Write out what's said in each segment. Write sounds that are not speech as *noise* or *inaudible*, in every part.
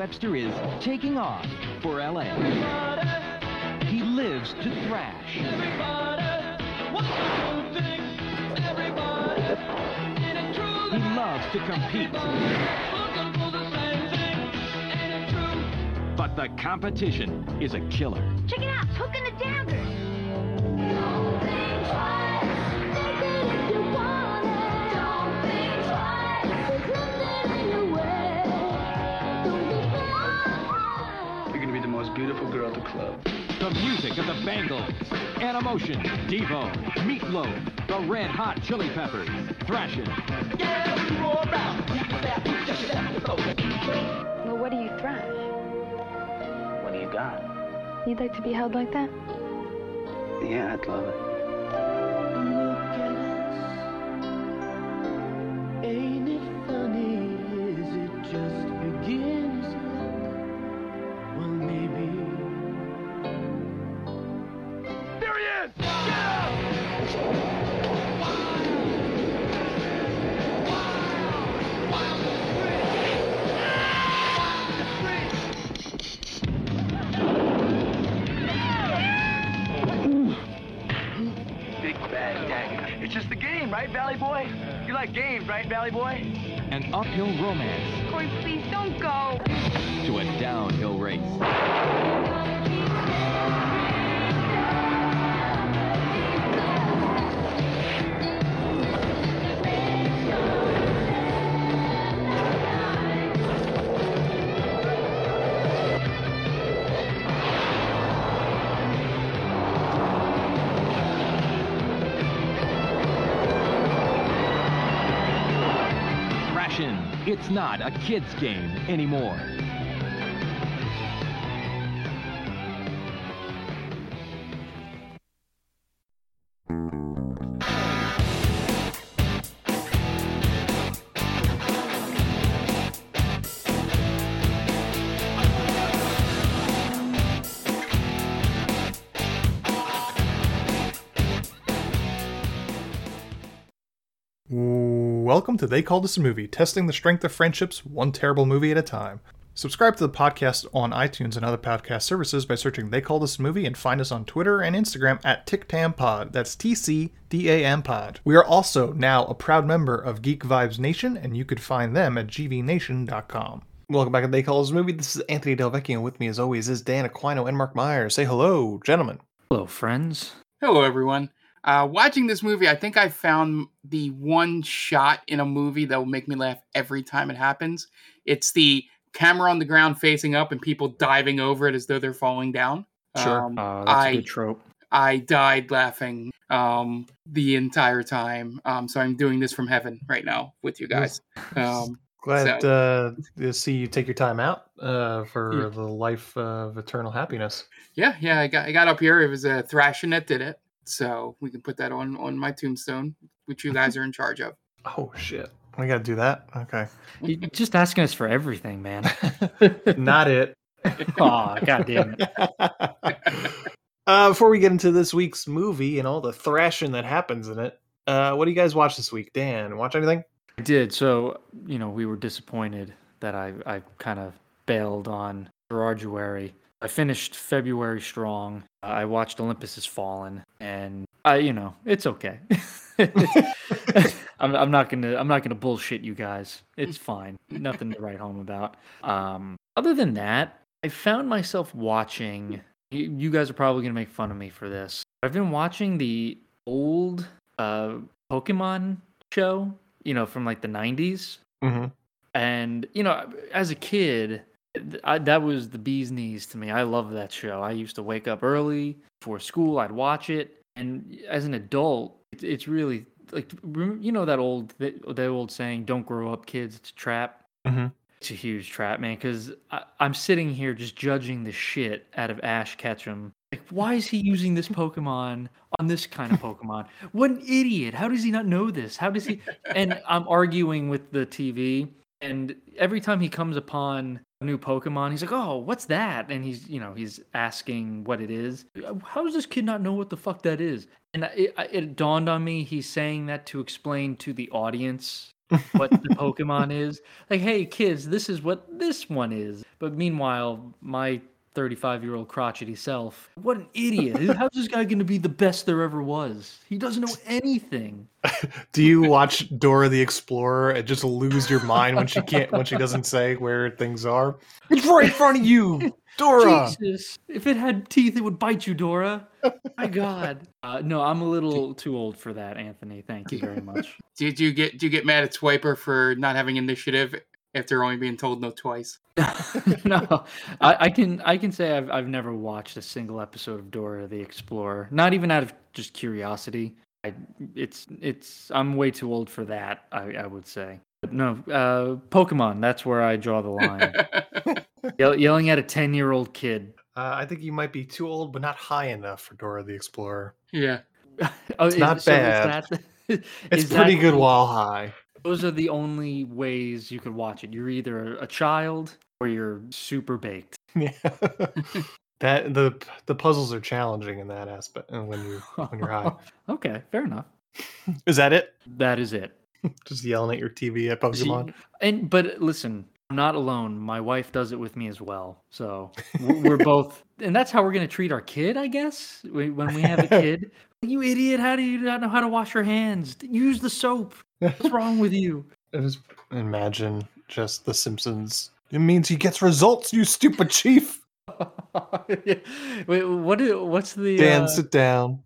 Webster is taking off for LA. He lives to thrash. He loves to compete. But the competition is a killer. Check it out, it's Hook beautiful girl at the club. The music of the Bangles, Animotion, Devo, Meatloaf, the Red Hot Chili Peppers, Thrashin', Well, what do you thrash? What do you got? You'd like to be held like that? Yeah, I'd love it. Not a kid's game anymore. Welcome to They Called This a Movie, testing the strength of friendships one terrible movie at a time. Subscribe to the podcast on iTunes and other podcast services by searching They Called This a Movie and find us on Twitter and Instagram at TicTamPod. That's T C T A M Pod. We are also now a proud member of Geek Vibes Nation, and you could find them at gvnation.com. Welcome back to They Call Us a Movie. This is Anthony Delvecchio, and with me as always is Dan Aquino and Mark Myers. Say hello, gentlemen. Hello, friends. Hello, everyone. Uh, watching this movie, I think I found the one shot in a movie that will make me laugh every time it happens. It's the camera on the ground facing up and people diving over it as though they're falling down. Sure. Um, Uh, that's a I good trope. I died laughing um, the entire time. Um, so I'm doing this from heaven right now with you guys. Um, Glad So- uh, to see you take your time out uh, for Yeah. the life of eternal happiness. yeah, yeah, I got I got up here. It was a thrashing that did it. So we can put that on on my tombstone, which you guys are in charge of. *laughs* Oh shit, we got to do that. Okay, You're just asking us for everything, man. *laughs* not it. oh, god damn it. *laughs* uh, before we get into this week's movie and all the thrashing that happens in it, uh, what do you guys watch this week? Dan, watch anything? I did. So, you know, we were disappointed that I, I kind of bailed on Gerarduary. I finished February strong. I watched Olympus Has Fallen, and I, you know, it's okay. *laughs* I'm, I'm not gonna I'm not gonna bullshit you guys. It's fine. Nothing to write home about. Um, other than that, I found myself watching. You, you guys are probably gonna make fun of me for this. I've been watching the old uh, Pokemon show. You know, from like the '90s Mm-hmm. and you know as a kid I, that was the bee's knees to me. I love that show. I used to wake up early for school i'd watch it and as an adult it, it's really like you know that old that, that old saying don't grow up kids. It's a trap. Mhm. it's a huge trap man because i'm sitting here just judging the shit out of ash ketchum. Like why is he using this pokemon on this kind of *laughs* pokemon? What an idiot. How does he not know this? How does he and i'm arguing with the tv and every time he comes upon a new pokemon he's like oh what's that and he's you know he's asking what it is how does this kid not know what the fuck that is and it, it dawned on me he's saying that to explain to the audience *laughs* what the Pokemon is. Like, hey kids, this is what this one is. But meanwhile, my 35 year old crotchety self, what an idiot! How's this guy going to be the best there ever was? He doesn't know *laughs* anything. *laughs* Do you watch Dora the Explorer and just lose your mind when she can't when she doesn't say where things are? It's right in front of you, *laughs* Dora. Jesus, if it had teeth, it would bite you, Dora. My God. Uh, no, I'm a little too old for that, Anthony. Thank you very much. Did you get do you get mad at Swiper for not having initiative after only being told no twice? *laughs* no, I, I can I can say I've I've never watched a single episode of Dora the Explorer. Not even out of just curiosity. I, it's it's I'm way too old for that. I, I would say. But no, uh, Pokemon. That's where I draw the line. *laughs* Yell, yelling at a ten year old kid. Uh, I think you might be too old, but not high enough for Dora the Explorer. yeah. *laughs* Oh, It's not bad. that- It's is pretty that- good while high. Those are the only ways you could watch it. You're either a child or you're super baked. *laughs* Yeah. that the the puzzles are challenging in that aspect uh, when you when you're high. *laughs* okay, fair enough. Is that it? That is it. *laughs* Just yelling at your TV at See, Pokemon. and but listen, I'm not alone. My wife does it with me as well. So we're, we're both, and that's how we're gonna treat our kid, I guess. When we have a kid, you idiot! How do you not know how to wash your hands? Use the soap. What's wrong with you? Just imagine just The Simpsons. It means he gets results, you stupid chief. *laughs* Wait, what? What's the? Dan, uh, sit down.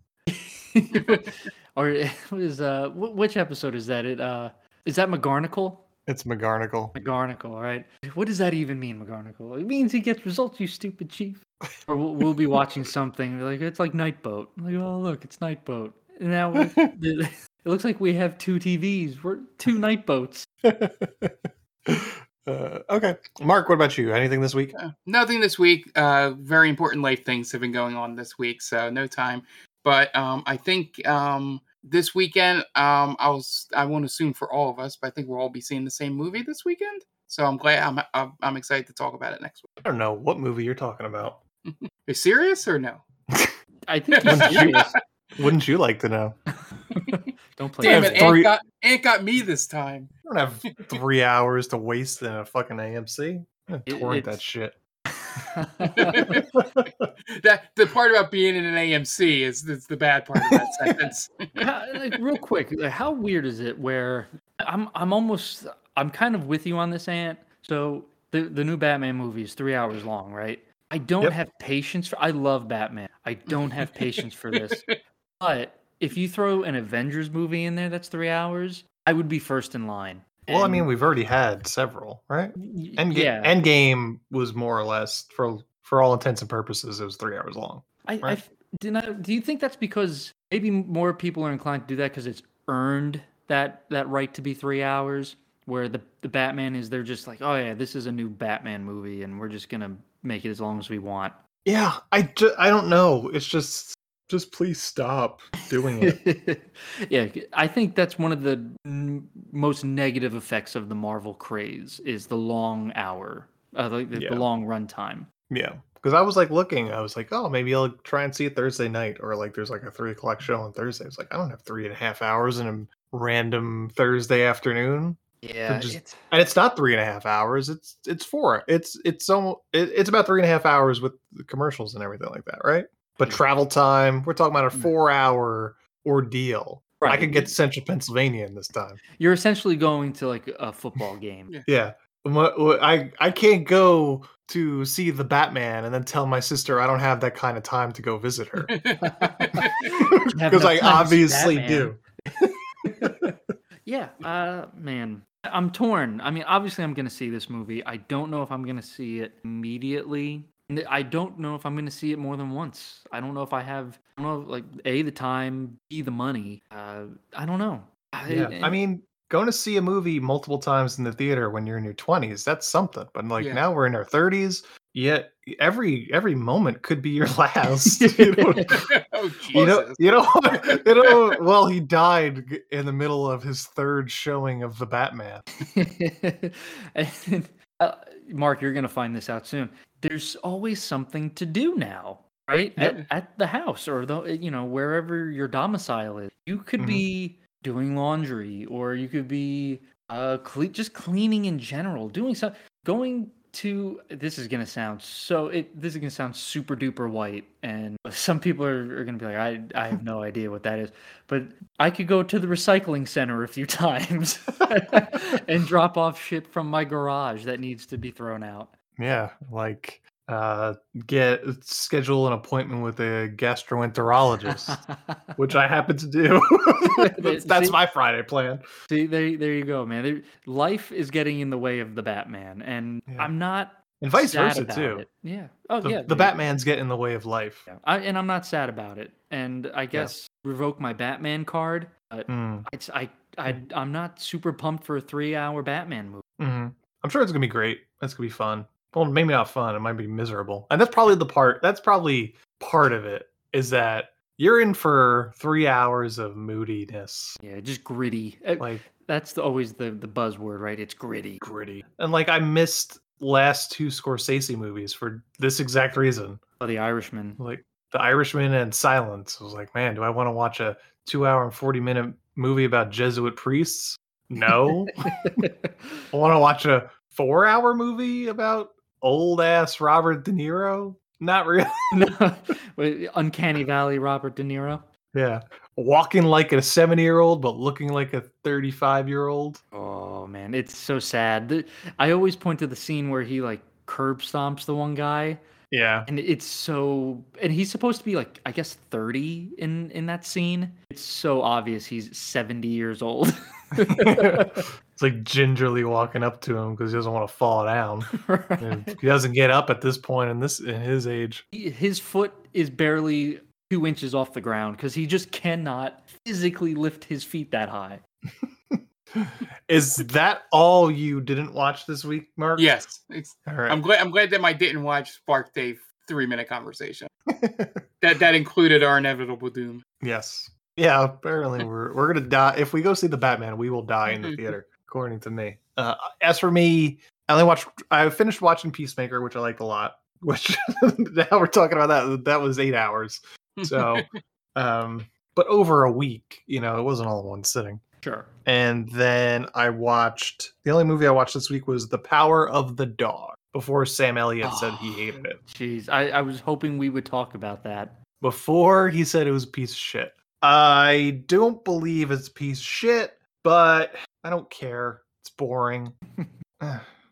*laughs* or *laughs* is uh? Which episode is that? It uh, is that McGarnagle? It's McGarnagle. McGarnagle, right? What does that even mean, McGarnagle? It means he gets results, you stupid chief. Or we'll, we'll be watching something like it's like Nightboat. Like, oh look, it's Nightboat. And now it looks like we have two TVs. We're two Nightboats. Uh, okay, Mark. What about you? Anything this week? Uh, nothing this week. Uh, very important life things have been going on this week, so no time. But um, I think um, this weekend, um, I was I won't assume for all of us, but I think we'll all be seeing the same movie this weekend. So I'm glad I'm I'm, I'm excited to talk about it next week. I don't know what movie you're talking about. *laughs* Are you serious or no? *laughs* I think he's Wouldn't *laughs* serious. Wouldn't you like to know? *laughs* Don't play. Damn have it, three- Ant got Ant got me this time. I don't have three hours to waste in a fucking AMC. I'm It- torrent that shit. *laughs* that the part about being in an AMC is, is the bad part of that *laughs* sentence. How- like, real quick, like, how weird is it where I'm I'm almost I'm kind of with you on this, Ant. So the the new Batman movie is three hours long, right? I don't Yep. have patience for. I love Batman. I don't have patience for this. But if you throw an Avengers movie in there that's three hours, I would be first in line. Well, I mean, we've already had several, right? Endgame, yeah, Endgame was more or less, for for all intents and purposes, it was three hours long. I, I right? f- did I, do you think that's because maybe more people are inclined to do that because it's earned that that right to be three hours? Where the the Batman is, they're just like, oh yeah, this is a new Batman movie, and we're just gonna make it as long as we want. Yeah, I, ju- I don't know. It's just just please stop doing it. *laughs* yeah, I think that's one of the n- most negative effects of the Marvel craze is the long hour, uh, the, the, Yeah. the long runtime. yeah, because I was like looking, I was like, oh, maybe I'll try and see it Thursday night, or like there's like a three o'clock show on Thursday. It's like I don't have three and a half hours in a random Thursday afternoon. Yeah, just- it's and it's not three and a half hours it's it's four it's it's almost it, it's about three and a half hours with the commercials and everything like that right but travel time we're talking about a four hour ordeal Right. i Right. could get to central pennsylvania in this time you're essentially going to like a football game. Yeah. yeah What- what- i i can't go to see the batman and then tell my sister i don't have that kind of time to go visit her *laughs* because *laughs* i time to see obviously do *laughs* Yeah, uh, man, I'm torn. I mean, obviously, I'm going to see this movie. I don't know if I'm going to see it immediately. I don't know if I'm going to see it more than once. I don't know if I have, I don't know, like a the time, b the money. Uh, I don't know. I- yeah i and- mean going to see a movie multiple times in the theater when you're in your 20s that's something but like Yeah. now we're in our 30s yet every every moment could be your *laughs* last *laughs* you know oh you know Jesus! you know *laughs* you know well he died in the middle of his third showing of the batman and, uh, Mark, you're going to find this out soon. There's always something to do now, right? Yep. At, at the house or the you know wherever your domicile is. You could Mhm. be doing laundry, or you could be Uh, cle- just cleaning in general, doing some, going to. This is gonna sound so. It this is gonna sound super duper white, and *laughs* some people are, are gonna be like, I I have no *laughs* idea what that is, but I could go to the recycling center a few *laughs* times and drop off shit from my garage that needs to be thrown out. Yeah, like uh get schedule an appointment with a gastroenterologist, which I *laughs* happen to do. *laughs* that's that's See? my Friday plan. See, there, there you go, man. There, life is getting in the way of the Batman, and Yeah. I'm not And vice versa too. It. Yeah. Oh The, yeah. the. Batman's get in the way of life. Yeah. I, and I'm not sad about it. And I guess revoke my Batman card. But Mm, it's I I I'm not super pumped for a three hour Batman movie. mhm. I'm sure it's gonna be great. It's gonna be fun. Well, maybe not fun. It might be miserable. And that's probably the part. That's probably part of it. Is that you're in for three hours of moodiness, Yeah, just gritty. Uh, like That's the, always the the buzzword, right? It's gritty. gritty. And like I missed last two Scorsese movies for this exact reason. Oh, The Irishman. like The Irishman and Silence. I was like, man, do I want to watch a two hour and 40 minute movie about Jesuit priests? No. *laughs* I want to watch a four hour movie about old ass Robert De Niro? Not really. *laughs* no, Uncanny Valley, Robert De Niro. Yeah. Walking like a 70 year old, but looking like a 35 year old. Oh man, it's so sad. I always point to the scene where he like curb stomps the one guy, Yeah. and it's so. And he's supposed to be like, I guess, thirty in in that scene. It's so obvious he's seventy years old. *laughs* it's like gingerly walking up to him because he doesn't want to fall down. *laughs* And he doesn't get up at this point in this in his age. His foot is barely two inches off the ground because he just cannot physically lift his feet that high. *laughs* Is that all you didn't watch this week, Mark? Yes, it's, All right. I'm glad. I'm glad that my didn't watch Spark a three minute conversation. *laughs* that that included our inevitable doom. yes. Yeah. Apparently, we're we're gonna die if we go see the Batman. We will die in the *laughs* theater, according to me. Uh, as for me, I only watched. I finished watching Peacemaker, which I liked a lot. *laughs* Which now we're talking about that. That was eight hours. So, *laughs* um, but over a week, you know, it wasn't all in one sitting. Sure. And then I watched the only movie I watched this week was The Power of the Dog. Before Sam Elliott said he hated it. Jeez, I, I was hoping we would talk about that. Before he said it was a piece of shit. I don't believe it's a piece of shit, but I don't care. It's boring. *laughs*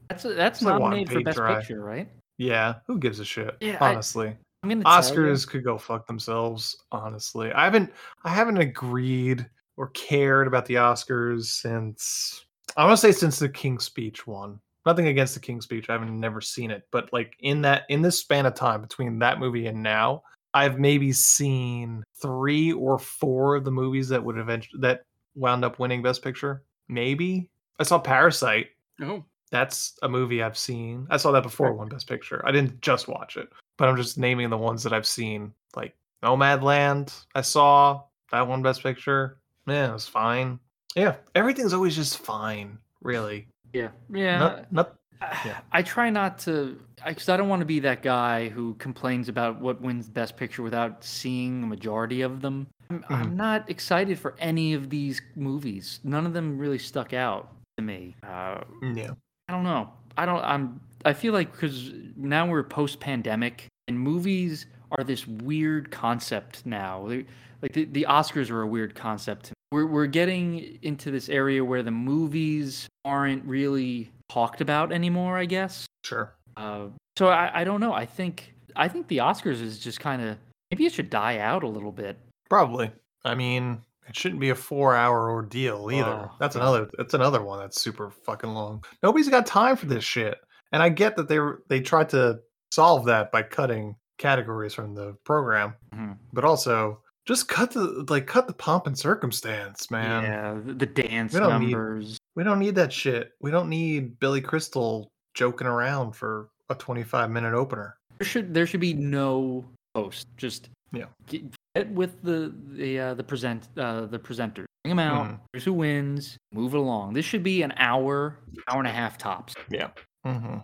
That's that's It's like wanting nominated for paint best dry. picture, right? yeah, who gives a shit? Yeah, honestly. I'm gonna tell you. Oscars could go fuck themselves, honestly. I haven't I haven't agreed or cared about the Oscars since I want to say since the King's Speech one. Nothing against the King's Speech. I haven't never seen it, but like in that in this span of time between that movie and now, I've maybe seen 3 or 4 of the movies that would eventually that wound up winning best picture. Maybe. I saw Parasite. Oh, That's a movie I've seen. I saw that before it won Best Picture. I didn't just watch it, but I'm just naming the ones that I've seen. Like Nomadland, I saw that one Best Picture. Yeah, it was fine. Yeah, everything's always just fine, really. Yeah, yeah. Not, not, I- yeah. I try not to, because I don't want to be that guy who complains about what wins Best Picture without seeing a majority of them. I'm, I'm not excited for any of these movies. None of them really stuck out to me. Uh, yeah. I don't know. I don't. I'm. I feel like because now we're post-pandemic and movies are this weird concept now. Like the, the Oscars are a weird concept. We're we're getting into this area where the movies aren't really talked about anymore. I guess. Sure. Uh, so I, I don't know. I think I think the Oscars is just kind of maybe it should die out a little bit. Probably. I mean, it shouldn't be a four-hour ordeal either. Oh, that's God. another. That's another one that's super fucking long. Nobody's got time for this shit. And I get that they were they tried to solve that by cutting categories from the program, Mhm. but also just cut the like cut the pomp and circumstance, man. yeah, the, the dance We don't need- numbers. We don't need that shit. We don't need Billy Crystal joking around for a 25 minute opener. There should there should be no host. Just Yeah. get, get with the the uh, the present uh, the presenters. Bring them out. Mhm. Here's who wins. Move it along. This should be an hour, hour and a half tops. Yeah. Hmm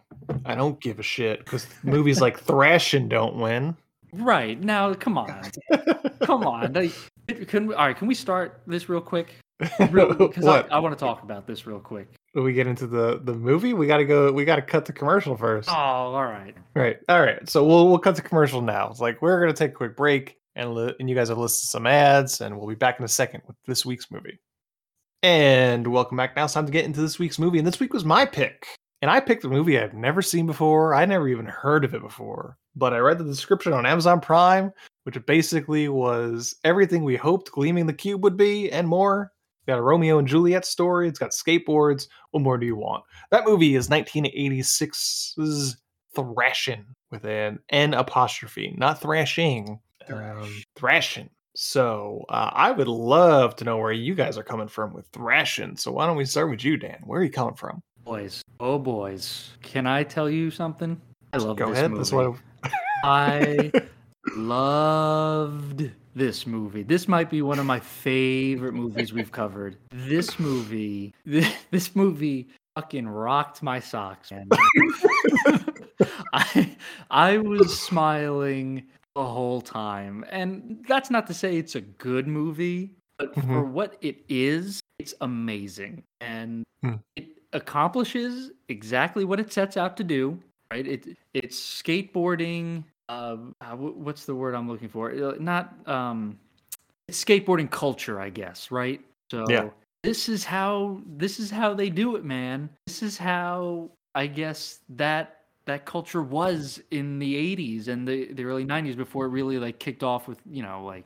I don't give a shit because movies like Thrashin' don't win. Right now, come on, *laughs* come on. Can we, all right? Can we start this real quick? *laughs* Because I. I want to talk about this real quick. do we get into the the movie? We gotta go. We gotta cut the commercial first. Oh, all right. Right. All right. So we'll we'll cut the commercial now. It's like we're gonna take a quick break, and li- and you guys have listed some ads, and we'll be back in a second with this week's movie. And welcome back. Now it's time to get into this week's movie, and this week was my pick. And I picked a movie I've never seen before. I never even heard of it before, but I read the description on Amazon Prime, which basically was everything we hoped Gleaming the Cube would be and more. It's got a Romeo and Juliet story. It's got skateboards. What more do you want? That movie is 1986's Thrashin' with an N apostrophe, not thrashing, um, thrashing. So uh, I would love to know where you guys are coming from with thrashing. So why don't we start with you, Dan? Where are you coming from? Boys, oh boys, can I tell you something? I love Go this ahead. movie. That's what. I *laughs* *laughs* loved this movie. This might be one of my favorite movies we've covered. This movie, *laughs* this movie fucking rocked my socks, man. I I was smiling the whole time. And that's not to say it's a good movie, but for Mhm. what it is, it's amazing. And Hmm. it accomplishes exactly what it sets out to do, right? It it's skateboarding uh, uh, what's the word I'm looking for? Uh, Not um it's skateboarding culture, I guess, right? So Yeah. this is how this is how they do it, man. This is how I guess that that culture was in the 80s and the, the early 90s before it really like kicked off with you know like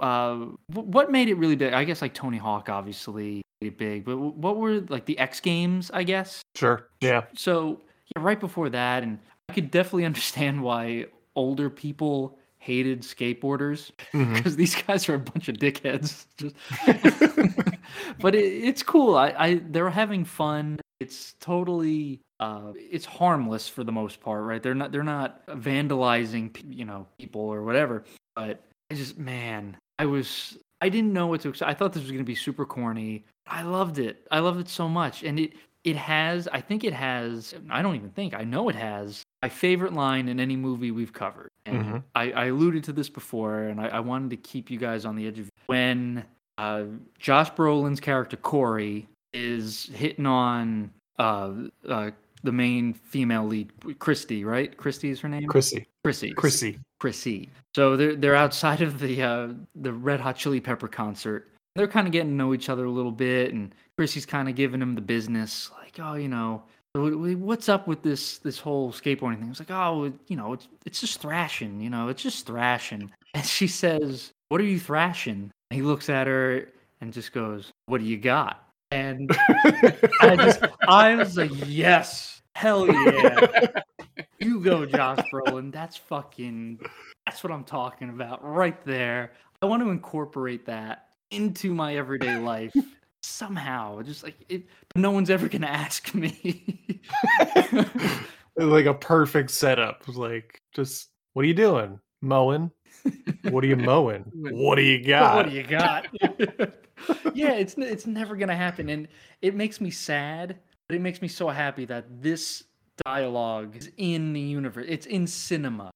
uh what made it really big i guess like tony hawk obviously made it big but what were like the x games i guess Sure. Yeah. so yeah, right before that, and I could definitely *laughs* understand why older people hated skateboarders because these guys are a bunch of dickheads. *laughs* Just, *laughs* but it, it's cool. I, I they're having fun. It's totally uh, it's harmless for the most part, right? They're not they're not vandalizing, you know, people or whatever. But I just man, I was I didn't know what to expect. I thought this was going to be super corny. I loved it. I loved it so much, and it it has. I think it has. I don't even think. I know it has my favorite line in any movie we've covered. And Mhm. I, I alluded to this before, and I, I wanted to keep you guys on the edge of when uh, Josh Brolin's character Corey is hitting on uh, uh, the main female lead, Christy, right? Christy is her name. Chrissy. Chrissy. Chrissy. Chrissy. So they're they're outside of the uh, the Red Hot Chili Pepper concert. They're kind of getting to know each other a little bit, and Chrissy's kind of giving him the business, like, oh, you know, so wh- wh- what's up with this this whole skateboarding thing? It's like, oh, you know, it's it's just thrashing, you know, it's just thrashing. *laughs* And she says, "What are you thrashing?" And he looks at her and just goes, "What do you got?" And *laughs* I just, I was like, yes, hell yeah. You go, Josh Brolin. That's fucking, that's what I'm talking about right there. I want to incorporate that into my everyday life somehow. Just like it, no one's ever gonna ask me. *laughs* like a perfect setup. Like, just what are you doing? Mowing. What are you mowing? *laughs* *laughs* what do you got? what do you got? *laughs* yeah, it's it's never gonna happen, and it makes me sad, but it makes me so happy that this dialogue is in the universe. It's in cinema,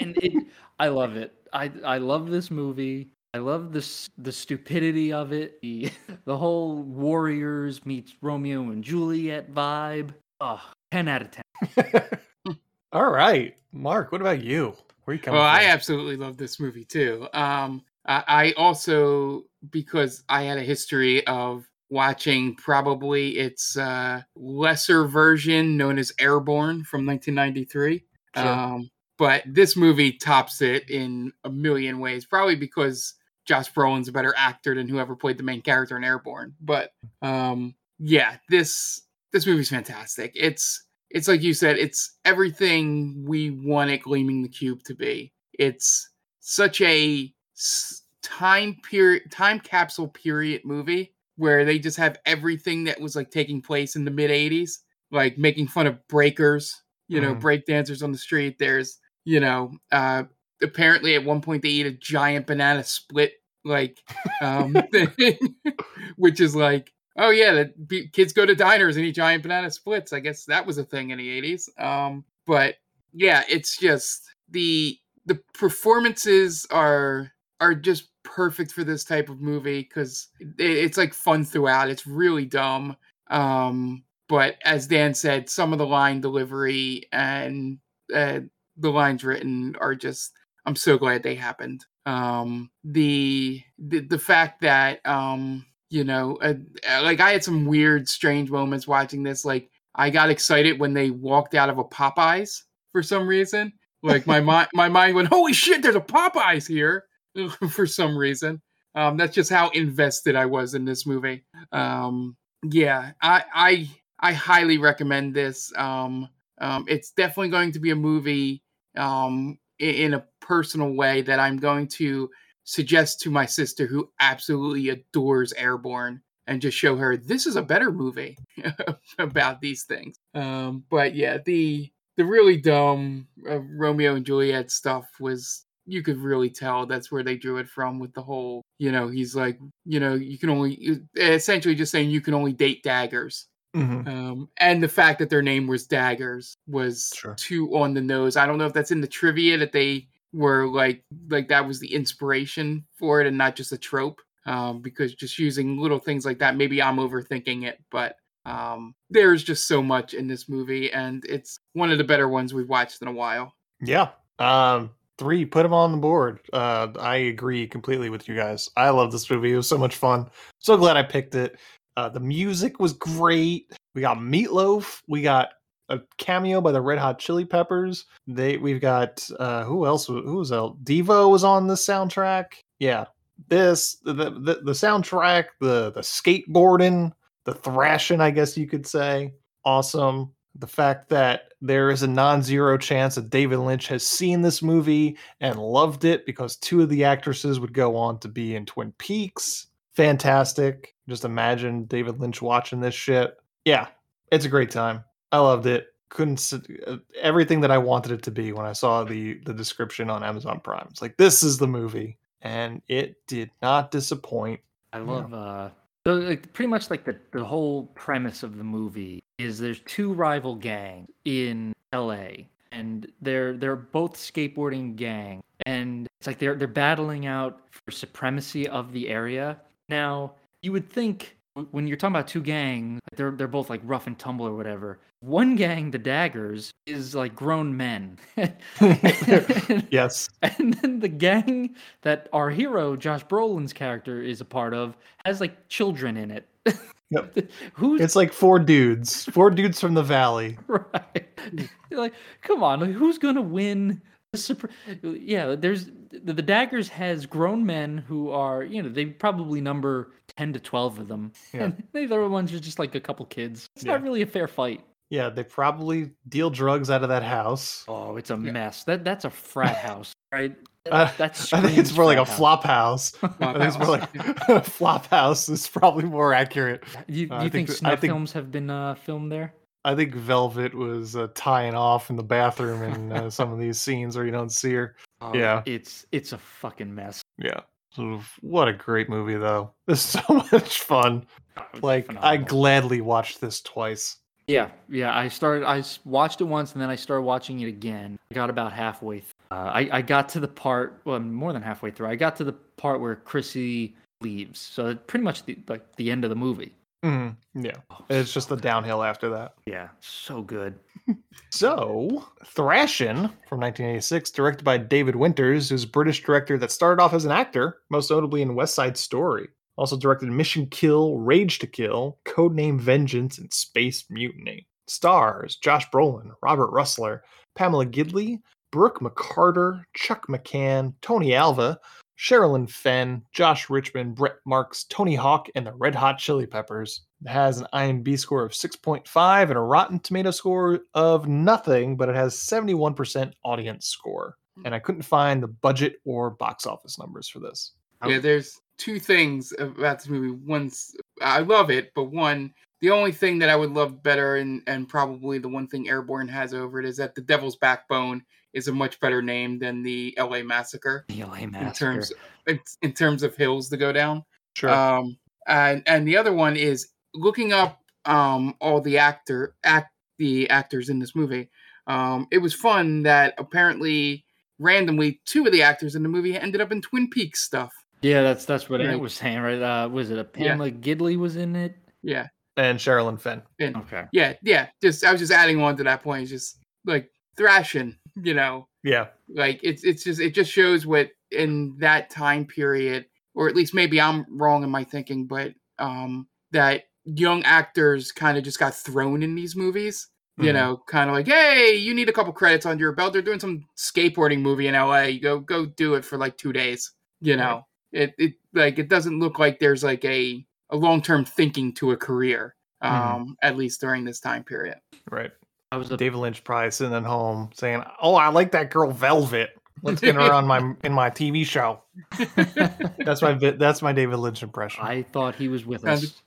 and it. I love it. I I love this movie. I love this the stupidity of it. The the whole Warriors meets Romeo and Juliet vibe. Oh, 10 out of 10. All right, Mark. What about you? Where you coming Well, I absolutely love this movie too. Um, I, I also because I had a history of watching probably its uh, lesser version known as Airborne from 1993. Sure. Um, but this movie tops it in a million ways, probably because Josh Brolin's a better actor than whoever played the main character in Airborne. But um, yeah, this this movie's fantastic. It's it's like you said, it's everything we wanted Gleaming the Cube to be. It's such a time period, time capsule period movie where they just have everything that was like taking place in the mid '80s, like making fun of breakers, you know, Mhm. break dancers on the street. There's, you know, uh, apparently at one point they eat a giant banana split, like, um, *laughs* thing, which is like, oh yeah, the kids go to diners and eat giant banana splits. I guess that was a thing in the '80s. Um, but yeah, it's just the the performances are are just perfect for this type of movie because it's like fun throughout. It's really dumb. Um, but as Dan said, some of the line delivery and uh, the lines written are just. I'm so glad they happened. Um, the the the fact that um, you know, uh, uh, like I had some weird, strange moments watching this. Like I got excited when they walked out of a Popeyes for some reason. Like my *laughs* mind, my mind went, "Holy shit! There's a Popeyes here!" *laughs* for some reason. Um, that's just how invested I was in this movie. Um, yeah, I, I I highly recommend this. Um, um, it's definitely going to be a movie um, in, in a personal way that I'm going to suggest to my sister who absolutely adores Airborne and just show her this is a better movie *laughs* about these things. Um, but yeah, the the really dumb uh, Romeo and Juliet stuff was you could really tell that's where they drew it from with the whole you know he's like you know you can only essentially just saying you can only date daggers Mhm. um, and the fact that their name was daggers was Sure. too on the nose i don't know if that's in the trivia that they were like like that was the inspiration for it and not just a trope um, because just using little things like that maybe i'm overthinking it but um, there's just so much in this movie and it's one of the better ones we've watched in a while Yeah. Um, three, put them on the board. Uh, I agree completely with you guys. I love this movie. It was so much fun. So glad I picked it. Uh, the music was great. We got Meatloaf. We got a cameo by the Red Hot Chili Peppers. They we've got uh, who else? Who was else? Devo was on the soundtrack. Yeah, this the the, the soundtrack, the the skateboarding, the thrashing, I guess you could say. Awesome. The fact that there is a non-zero chance that David Lynch has seen this movie and loved it because two of the actresses would go on to be in Twin Peaks. Fantastic. Just imagine David Lynch watching this shit. Yeah, it's a great time. I loved it. Couldn't sit, uh, everything that I wanted it to be when I saw the the description on Amazon Prime. It's like this is the movie, and it did not disappoint. I Yeah. love uh so like pretty much like the, the whole premise of the movie is there's two rival gangs in LA and they're they're both skateboarding gang and it's like they're they're battling out for supremacy of the area. Now, you would think when you're talking about two gangs, like they're they're both like rough and tumble or whatever. One gang, the Daggers, is like grown men. *laughs* Yes, And then the gang that our hero, Josh Brolin's character, is a part of has like children in it. Yep. *laughs* Who's it's like four dudes, four dudes from the valley. *laughs* right? Like, come on, like, who's gonna win? the yeah, there's the, the Daggers has grown men who are, you know, they probably number ten to twelve of them, Yeah. and the other ones are just like a couple kids. It's Yeah. not really a fair fight. Yeah, they probably deal drugs out of that house. Oh, it's a mess. That that's a frat house, right? Uh, That's *laughs* I think it's more like a frat house. flop house. I think it's *laughs* more like a flop house is probably more accurate. You, Uh, you I think, think th- I snuff think- films have been uh, filmed there? I think Velvet was uh, tying off in the bathroom in uh, *laughs* some of these scenes where you don't see her. Oh, Yeah. it's it's a fucking mess. Yeah. What a great movie, though. This is so much fun. Like, I gladly watched this twice. Yeah, yeah. I started. I watched it once, and then I started watching it again. I got about halfway. Th- uh, I I got to the part. Well, more than halfway through. I got to the part where Chrissy leaves. So pretty much the, like the end of the movie. Mhm, Yeah. Oh, It's just the downhill after that. yeah, so good. *laughs* So, Thrashin from 1986, directed by David Winters, who's a British director that started off as an actor, most notably in West Side Story. Also directed Mission Kill, Rage to Kill, Codename Vengeance, and Space Mutiny. Stars Josh Brolin, Robert Rusler, Pamela Gidley, Brooke McCarter, Chuck McCann, Tony Alva, Sherilyn Fenn, Josh Richman, Brett Marx, Tony Hawk, and the Red Hot Chili Peppers. It has an IMDb score of 6.5 and a Rotten Tomato score of nothing, but it has 71% audience score. And I couldn't find the budget or box office numbers for this. Yeah, there's two things about this movie. One's I love it, but one, the only thing that I would love better, and and probably the one thing Airborne has over it, is that the Devil's Backbone is a much better name than the L.A. Massacre The LA Massacre. in terms in, in terms of hills to go down. Sure. Um, and and the other one is looking up um all the actor act the actors in this movie. Um, it was fun that apparently randomly two of the actors in the movie ended up in Twin Peaks stuff. Yeah, that's that's what I was saying, right? Uh, was it a Yeah. Pamela Gidley was in it? Yeah. and Sherilyn Fenn. And Okay. yeah, yeah. Just I was just adding on to that point. Just like thrashing, you know, Yeah, like it's it's just it just shows what in that time period, or at least maybe I'm wrong in my thinking, but um that young actors kind of just got thrown in these movies. You Mhm. know, kind of like, hey, you need a couple credits under your belt. They're doing some skateboarding movie in LA. You go go do it for like two days. You know, it it like it doesn't look like there's like a a long term thinking to a career. Um, Mhm. at least during this time period. right. I was a David Lynch probably sitting at home saying, "Oh, I like that girl Velvet. Let's get her *laughs* on my in my TV show." *laughs* That's my that's my David Lynch impression. I thought he was with us.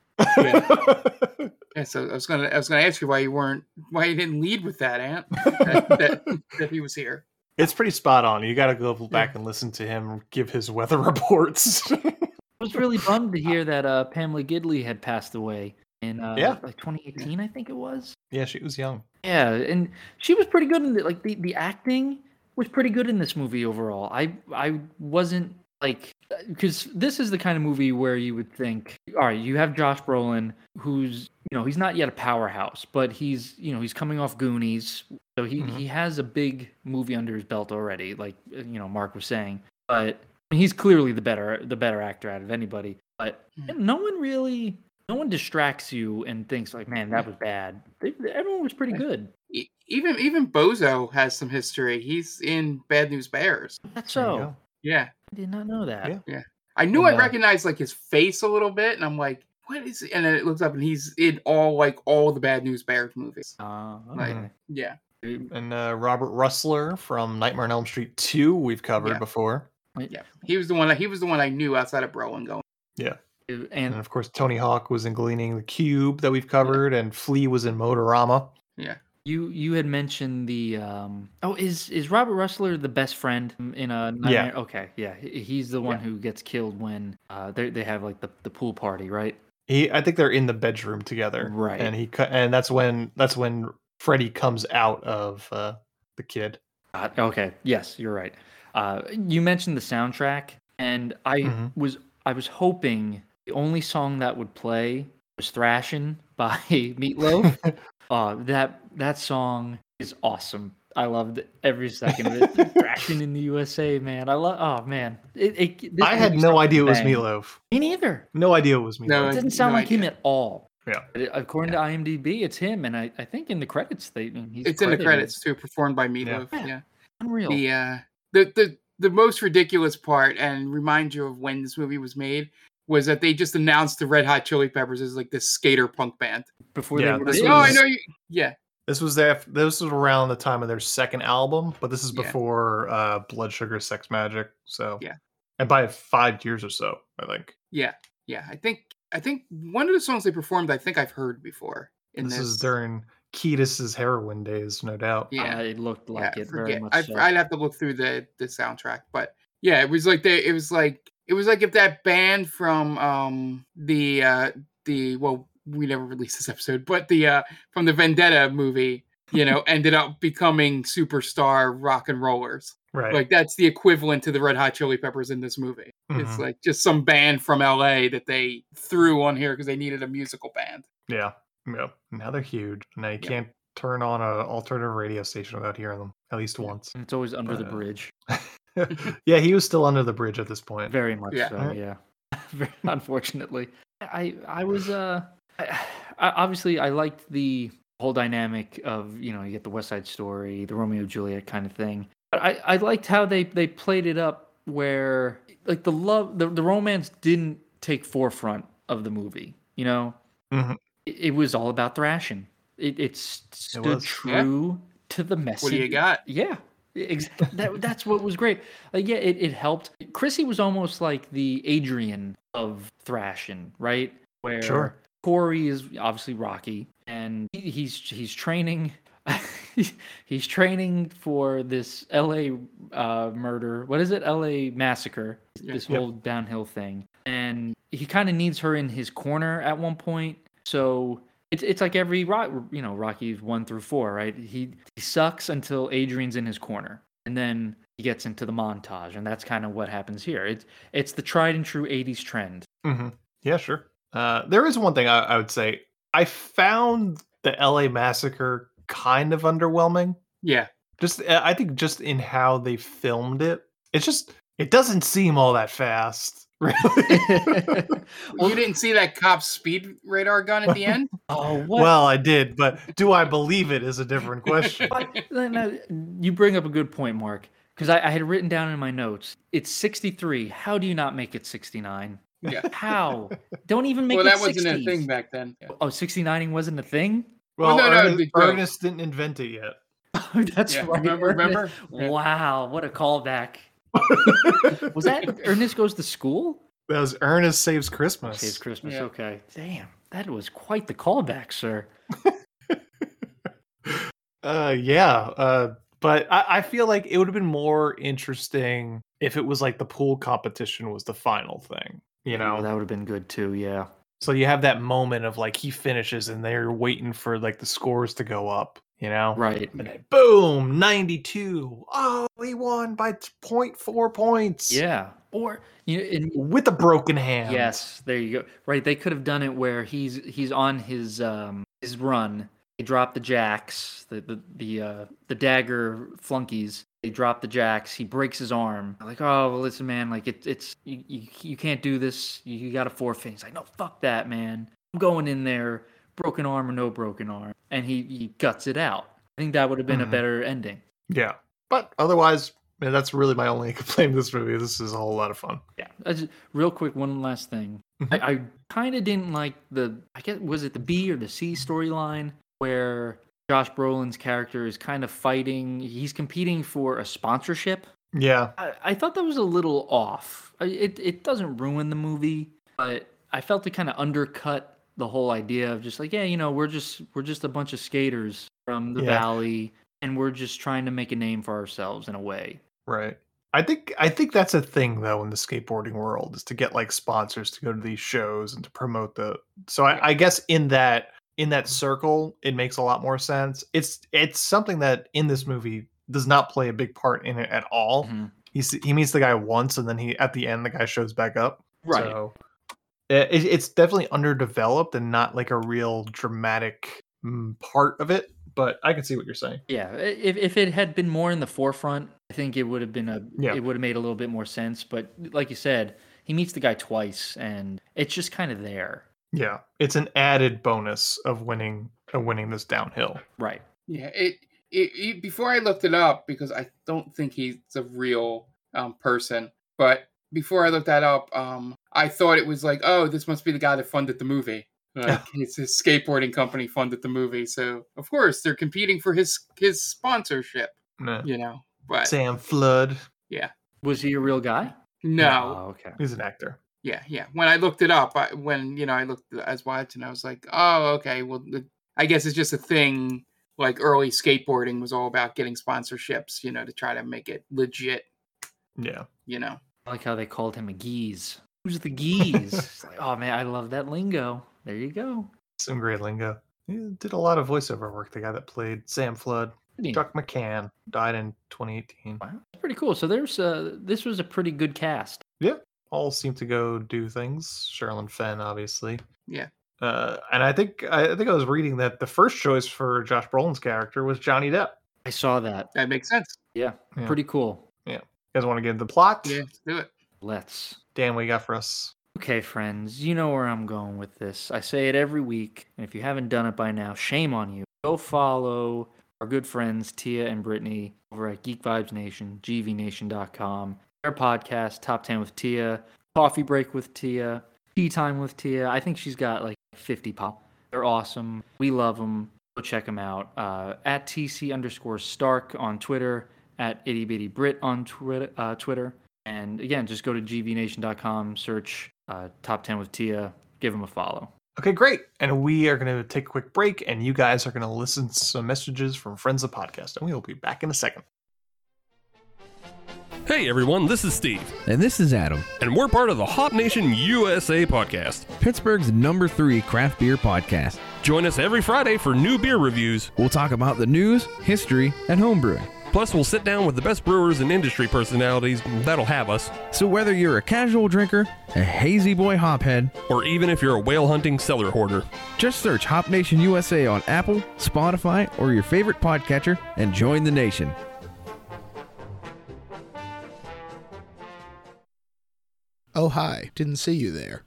Yeah, so I was gonna I was gonna ask you why you weren't why you didn't lead with that, Ant. that, that, *laughs* that he was here. It's pretty spot on. You got to go back and listen to him give his weather *laughs* reports. I was really bummed to hear that uh, Pamela Gidley had passed away in uh, Yeah. like 2018, I think it was. yeah, she was young. Yeah, and she was pretty good in it. Like the, the acting was pretty good in this movie overall. I I wasn't like because this is the kind of movie where you would think, all right, you have Josh Brolin, who's you know he's not yet a powerhouse, but he's you know he's coming off Goonies, so he Mhm. he has a big movie under his belt already. Like uh, you know Mark was saying, but I mean, he's clearly the better the better actor out of anybody. But Mhm. no one really. No one distracts you and thinks like, "Man, that was bad." They, everyone was pretty good. E- Even even Bozo has some history. He's in Bad News Bears. That's so. Yeah, I did not know that. Yeah. I knew And, I uh, recognized like his face a little bit, and I'm like, what is? It? And then it looks up, and he's in all like all the Bad News Bears movies. Uh, Like, okay. yeah, And uh, Robert Rusler from Nightmare on Elm Street 2, we've covered Yeah. before. yeah. He was the one. He was the one I knew outside of Brolin going. And And of course, Tony Hawk was in Gleaming the Cube that we've covered, and Flea was in Motorama. Yeah, you you had mentioned the um oh is is Robert Rusler the best friend in a Yeah. Okay yeah he's the one Yeah. who gets killed when uh they they have like the, the pool party right He, I think they're in the bedroom together, Right. And he, and that's when that's when Freddy comes out of uh, the kid. uh, okay yes you're right uh you mentioned the soundtrack and I Mhm. was I was hoping the only song that would play was "Thrashing" by *laughs* Meatloaf *laughs* Uh, that that song is awesome. I loved every second of it. *laughs* Thrashing in the USA, man. I love. Oh man, it, it, this I had no starts idea it was bang. Meatloaf. Me neither. No idea it was Meatloaf. No, It didn't sound no like him at all. Yeah. But it- according to IMDb, it's him, and I, I think in the credits they he's it's in the credits too, performed by Meatloaf. Yeah. Yeah, Unreal. the uh, the the the most ridiculous part, and remind you of when this movie was made, was that they just announced the Red Hot Chili Peppers as like this skater punk band. Before Yeah, they were this big. Oh, I was- know you. Yeah, This was their, this was around the time of their second album, but this is Yeah. before uh, Blood Sugar Sex Magik. So Yeah. and by five years or so, I think. yeah, yeah. I think I think one of the songs they performed, I think I've heard before. In this, this, is during Kiedis's heroin days, no doubt. Yeah. Uh, it looked like yeah, it very much. I, so. I'd have to look through the the soundtrack, but yeah, it was like they. It was like it was like if that band from um the uh the well we never released this episode, but the uh from the Vendetta movie, you know, *laughs* ended up becoming superstar rock and rollers. Right. Like that's the equivalent to the Red Hot Chili Peppers in this movie. It's Mhm. like just some band from LA that they threw on here because they needed a musical band. yeah. Yeah. Now they're huge. Now you Yeah. can't turn on an alternative radio station without hearing them at least once. it's always under the Uh, bridge. *laughs* *laughs* yeah, he was still under the bridge at this point. Very much Yeah. so. Yeah. *laughs* *laughs* Unfortunately, I I was uh I, I, obviously I liked the whole dynamic of you know you get the West Side Story, the Romeo and Juliet kind of thing. But I I liked how they they played it up where like the love the, the romance didn't take forefront of the movie. You know, Mhm. it, it was all about thrashing. It it stood was. Yeah. true to the message. What do you got? Yeah, exactly. that, that's what was great. Like, yeah, it, it helped. Chrissy was almost like the Adrian of thrashing, right? Where Sure. Corey is obviously Rocky, and he, he's he's training. *laughs* he's training for this L.A. Uh, murder. What is it? L.A. massacre. This Yep. whole downhill thing, and he kind of needs her in his corner at one point. So it's it's like every rock, you know, Rocky's one through four, right? He he sucks until Adrian's in his corner, and then he gets into the montage, and that's kind of what happens here. It's it's the tried and true '80s trend. hmm Yeah, sure. Uh, there is one thing I, I would say. I found the LA massacre kind of underwhelming. Yeah. Just uh, I think just in how they filmed it. It's just it doesn't seem all that fast. Really. you didn't see that cop's speed radar gun at the end? *laughs* oh, what? well, I did, but do I believe it is a different question. *laughs* No, no, you bring up a good point, Mark. Because I, I had written down in my notes, it's 63. How do you not make it 69? Yeah. How? Don't even make well, it that wasn't a thing back then. Yeah. Oh, 69ing wasn't a thing? Well, no, no, Ernest, the joke. Ernest didn't invent it yet. *laughs* Oh, that's Yeah, right. remember- remember? Yeah. Wow, what a callback. Was that *laughs* Ernest Goes to School? That was Ernest Saves Christmas. Saves Christmas. Yeah. Okay. Damn, that was quite the callback, sir. *laughs* Uh, yeah. Uh, but I, I feel like it would have been more interesting if it was like the pool competition was the final thing. You know, Oh, that would have been good too. Yeah. so you have that moment of like he finishes and they're waiting for like the scores to go up. You know, Right. And then boom, ninety-two. Oh, he won by t- 0.4 points. Yeah. Or you know, in, with a broken hand. Yes, there you go. Right, they could have done it where he's he's on his um his run. They drop the jacks, the the the uh, the dagger flunkies. They drop the jacks. He breaks his arm. Like, oh, well, listen, man. Like, it, it's you, you you can't do this. You, you got to forfeit. He's like, no, fuck that, man. I'm going in there, broken arm or no broken arm, and he he guts it out. I think that would have been Mhm. a better ending. Yeah. But otherwise, man, that's really my only *laughs* complaint with this movie. This is a whole lot of fun. Yeah. Just- real quick, one last thing. Mhm. I, I kind of didn't like the. I guess was it the B or the C storyline where Josh Brolin's character is kind of fighting. He's competing for a sponsorship. Yeah. I, I thought that was a little off. I- It it doesn't ruin the movie, but I felt it kind of undercut the whole idea of just like, yeah, you know, we're just we're just a bunch of skaters from the Yeah. valley, and we're just trying to make a name for ourselves in a way. Right. I think I think that's a thing though in the skateboarding world is to get like sponsors to go to these shows and to promote the. So I, I guess in that in that circle, it makes a lot more sense. It's it's something that in this movie does not play a big part in it at all. Mhm. He's he meets the guy once and then he at the end the guy shows back up. Right. So it, it- it's definitely underdeveloped and not like a real dramatic mm, part of it. But I can see what you're saying. Yeah, if if it had been more in the forefront, I think it would have been a Yeah. it would have made a little bit more sense. But like you said, he meets the guy twice, and it's just kind of there. Yeah, it's an added bonus of winning of winning this downhill. Right. Yeah, it, it, it before I looked it up because I don't think he's a real um, person. But before I looked that up, um, I thought it was like, oh, this must be the guy that funded the movie. Like it's his skateboarding company funded the movie, so of course they're competing for his his sponsorship. Nah. You know, but Sam Flood, Yeah, Was he a real guy? no, Oh, okay. he's an actor. yeah, yeah. When I looked it up, I, when you know I looked as watching, I was like, oh, okay. Well, the, I guess it's just a thing. Like early skateboarding was all about getting sponsorships, you know, to try to make it legit. Yeah, You know, I like how they called him a geese. Who's the geese? *laughs* Like, oh man, I love that lingo. There you go. some great lingo. He did a lot of voiceover work. The guy that played Sam Flood, Pretty, Chuck McCann, died in 2018. wow, that's pretty cool. So there's uh, this was a pretty good cast. Yeah, all seem to go do things. Sherilyn Fenn, obviously. Yeah. Uh, and I think I think I was reading that the first choice for Josh Brolin's character was Johnny Depp. I saw that. that makes sense. Yeah, Yeah. pretty cool. You guys want to get into the plot? Yeah, let's do it. Let's. Dan, what you got for us? Okay, friends, you know where I'm going with this. I say it every week, and if you haven't done it by now, shame on you. Go follow our good friends Tia and Brittany over at Geek Vibes Nation, gvnation.com. Their podcast, Top 10 with Tia, Coffee Break with Tia, Tea Time with Tia. I think she's got like 50 pop. They're awesome. We love them. Go check them out. Uh, at TC underscore Stark on Twitter, at Itty Bitty Brit on Twitter. Uh, Twitter. And again, just go to gvnation.com, search uh, Top 10 with Tia, give them a follow. Okay, great. And we are going to take a quick break, and you guys are going to listen to some messages from friends of the podcast, and we will be back in a second. Hey everyone, this is Steve, And this is Adam, and we're part of the Hop Nation USA podcast. Pittsburgh's number three craft beer podcast. Join us every Friday for new beer reviews, We'll talk about the news, history, and homebrewing. Plus, we'll sit down with the best brewers and industry personalities that'll have us, So whether you're a casual drinker, a hazy boy hophead, or even if you're a whale hunting cellar hoarder. just search Hop Nation USA on Apple, Spotify, or your favorite podcatcher and join the nation. Oh, hi. Didn't see you there.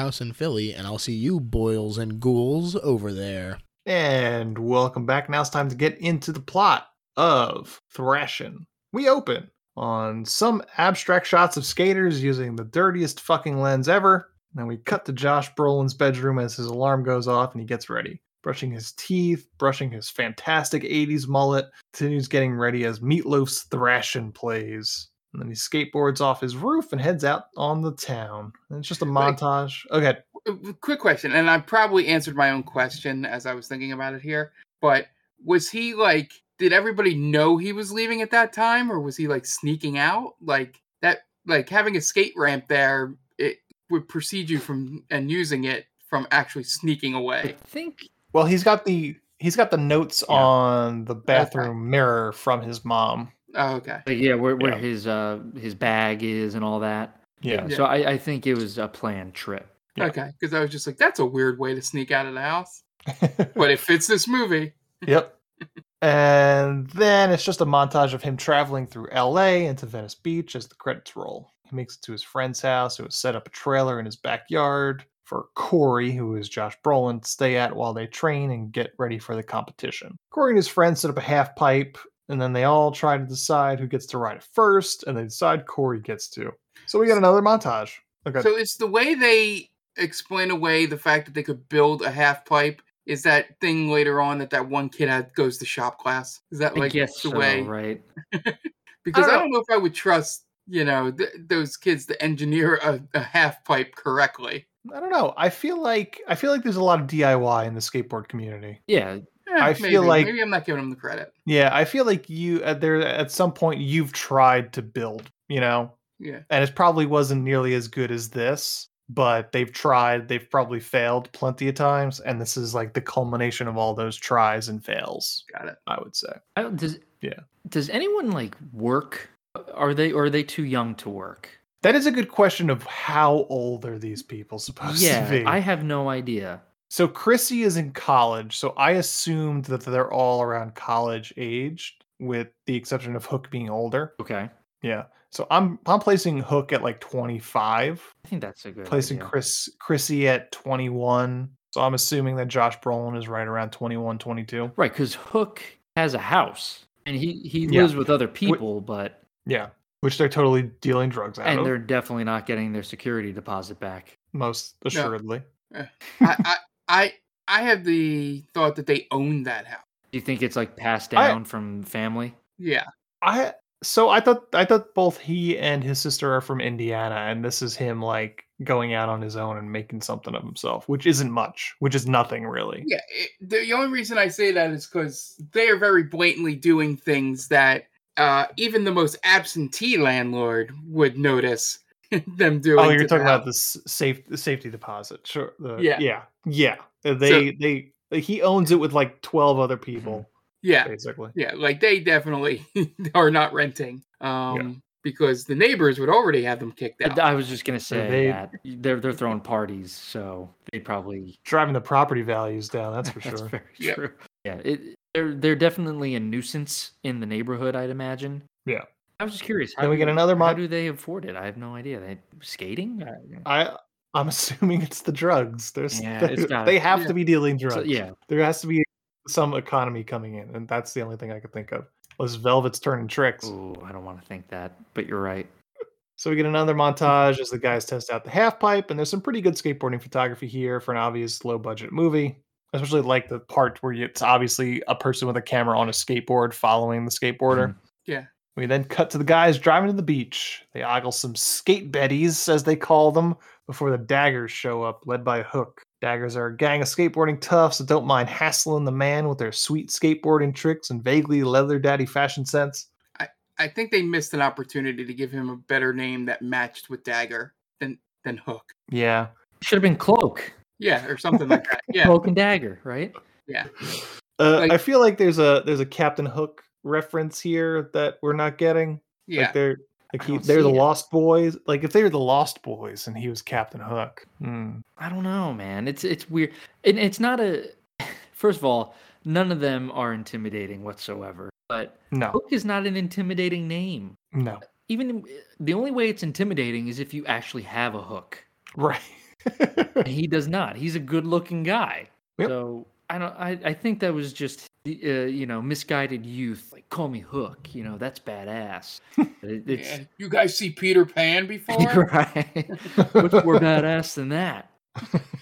house in Philly, and I'll see you boils and ghouls over there. And welcome back. Now it's time to get into the plot of Thrashin'. We open on some abstract shots of skaters using the dirtiest fucking lens ever. Then we cut to Josh Brolin's bedroom as his alarm goes off and he gets ready. Brushing his teeth, brushing his fantastic 80s mullet, continues getting ready as Meat Loaf's Thrashin' plays. And then he skateboards off his roof and heads out on the town. And it's just a montage. Okay, Quick question, and I probably answered my own question as I was thinking about it here. But was he like? Did everybody know he was leaving at that time, or was he like sneaking out? Like that, like having a skate ramp there, it would precede you from and using it from actually sneaking away. I think Well, he's got the he's got the notes on the bathroom mirror from his mom. Oh, okay. like, yeah, where where Yeah. his uh his bag is and all that. Yeah. So I, I think it was a planned trip. Yeah. Okay, because I was just like, that's a weird way to sneak out of the house, *laughs* but it fits this movie. yep. *laughs* And then it's just a montage of him traveling through LA into Venice Beach as the credits roll. He makes it to his friend's house who has set up a trailer in his backyard for Corey, who is Josh Brolin, to stay at while they train and get ready for the competition. Corey and his friends set up a half pipe, and then they all try to decide who gets to ride it first, and they decide Corey gets to. So we got another montage. Okay. So it's the way they explain away the fact that they could build a half pipe. Is that thing later on that that one kid had goes to shop class? Is that I like guess the so, way? right? *laughs* Because I I don't don't, know if I would trust you know th- those kids to engineer a, a half pipe correctly. I don't know. I feel like I feel like there's a lot of DIY in the skateboard community. Yeah, Eh, I maybe. feel like- maybe I'm not giving them the credit. Yeah, I feel like you at there at some point you've tried to build, you know, Yeah, and it probably wasn't nearly as good as this, but they've tried, they've probably failed plenty of times, and this is like the culmination of all those tries and fails, got it. I would say. I don't- does Yeah. does anyone like work? Are they or are they too young to work? That is a good question of how old are these people supposed Yeah, to be? Yeah, I have no idea. So Chrissy is in college, so I assumed that they're all around college aged, with the exception of Hook being older. Okay, Yeah. So I'm I'm placing Hook at like 25, I think that's a good. placing idea. Chris Chrissy at 21. So I'm assuming that Josh Brolin is right around 21, 22. right because Hook has a house and he he Yeah. lives with other people, but Yeah. Which they're totally dealing drugs out and of, they're definitely not getting their security deposit back. most assuredly. Eh, I, I I I have the thought that they own that house. Do you think it's like passed I- down from family? Yeah, I so I thought I thought both he and his sister are from Indiana, and this is him like going out on his own and making something of himself, which isn't much, which is nothing really. yeah. It, the only reason I say that is because they are very blatantly doing things that uh, even the most absentee landlord would notice *laughs* them doing. Oh, you're to the talking about house. this safe the safety deposit. Sure. the- Yeah. Yeah. Yeah. Uh, They they he owns it with like 12 other people Yeah, basically. yeah. Like they definitely *laughs* are not renting. Um, because the neighbors would already have them kicked out. I was just gonna say they- that they're they're throwing parties, so they probably Driving the property values down, that's for *laughs* that's sure. very Yeah. true. Yeah, it, they're they're definitely a nuisance in the neighborhood. I'd imagine. Yeah. I was just curious. Then we get another mod. How do they afford it? I have no idea. They skating? I I'm *laughs* assuming it's the drugs. There's Yeah, it's gotta- they have yeah. to be dealing so- drugs. yeah, There has to be some economy coming in, and that's the only thing I could think of. Was Velvet's turning tricks. Ooh, I don't want to think that, but you're right. So we get another montage as the guys test out the half pipe, and there's some pretty good skateboarding photography here for an obvious low budget movie. Especially like the part where it's obviously a person with a camera on a skateboard following the skateboarder. Mhm. Yeah. We then cut to the guys driving to the beach. They ogle some skate betties, as they call them, before the daggers show up, led by Hook. Daggers are a gang of skateboarding toughs that don't mind hassling the man with their sweet skateboarding tricks and vaguely leather daddy fashion sense. I I think they missed an opportunity to give him a better name that matched with Dagger than than Hook. Yeah. Should have been Cloak. Yeah, or something like that. *laughs* Yeah, Cloak and Dagger, right? yeah. Uh, Like- I feel like there's a there's a Captain Hook reference here that we're not getting. Yeah. Like they're like he, they're the it. Lost Boys. Like if they were the Lost Boys and he was Captain Hook. Hmm. I don't know, man. It's it's weird. And it's not a *laughs* first of all, none of them are intimidating whatsoever. But No, Hook is not an intimidating name. no, Even the only way it's intimidating is if you actually have a hook. right. He does not. He's a good-looking guy. Yep. So I don't. I, I think that was just uh, you know misguided youth. Like call me Hook. You know that's badass. *laughs* It- it's Yeah. You guys see Peter Pan *laughs* before? right. What's more badass than that?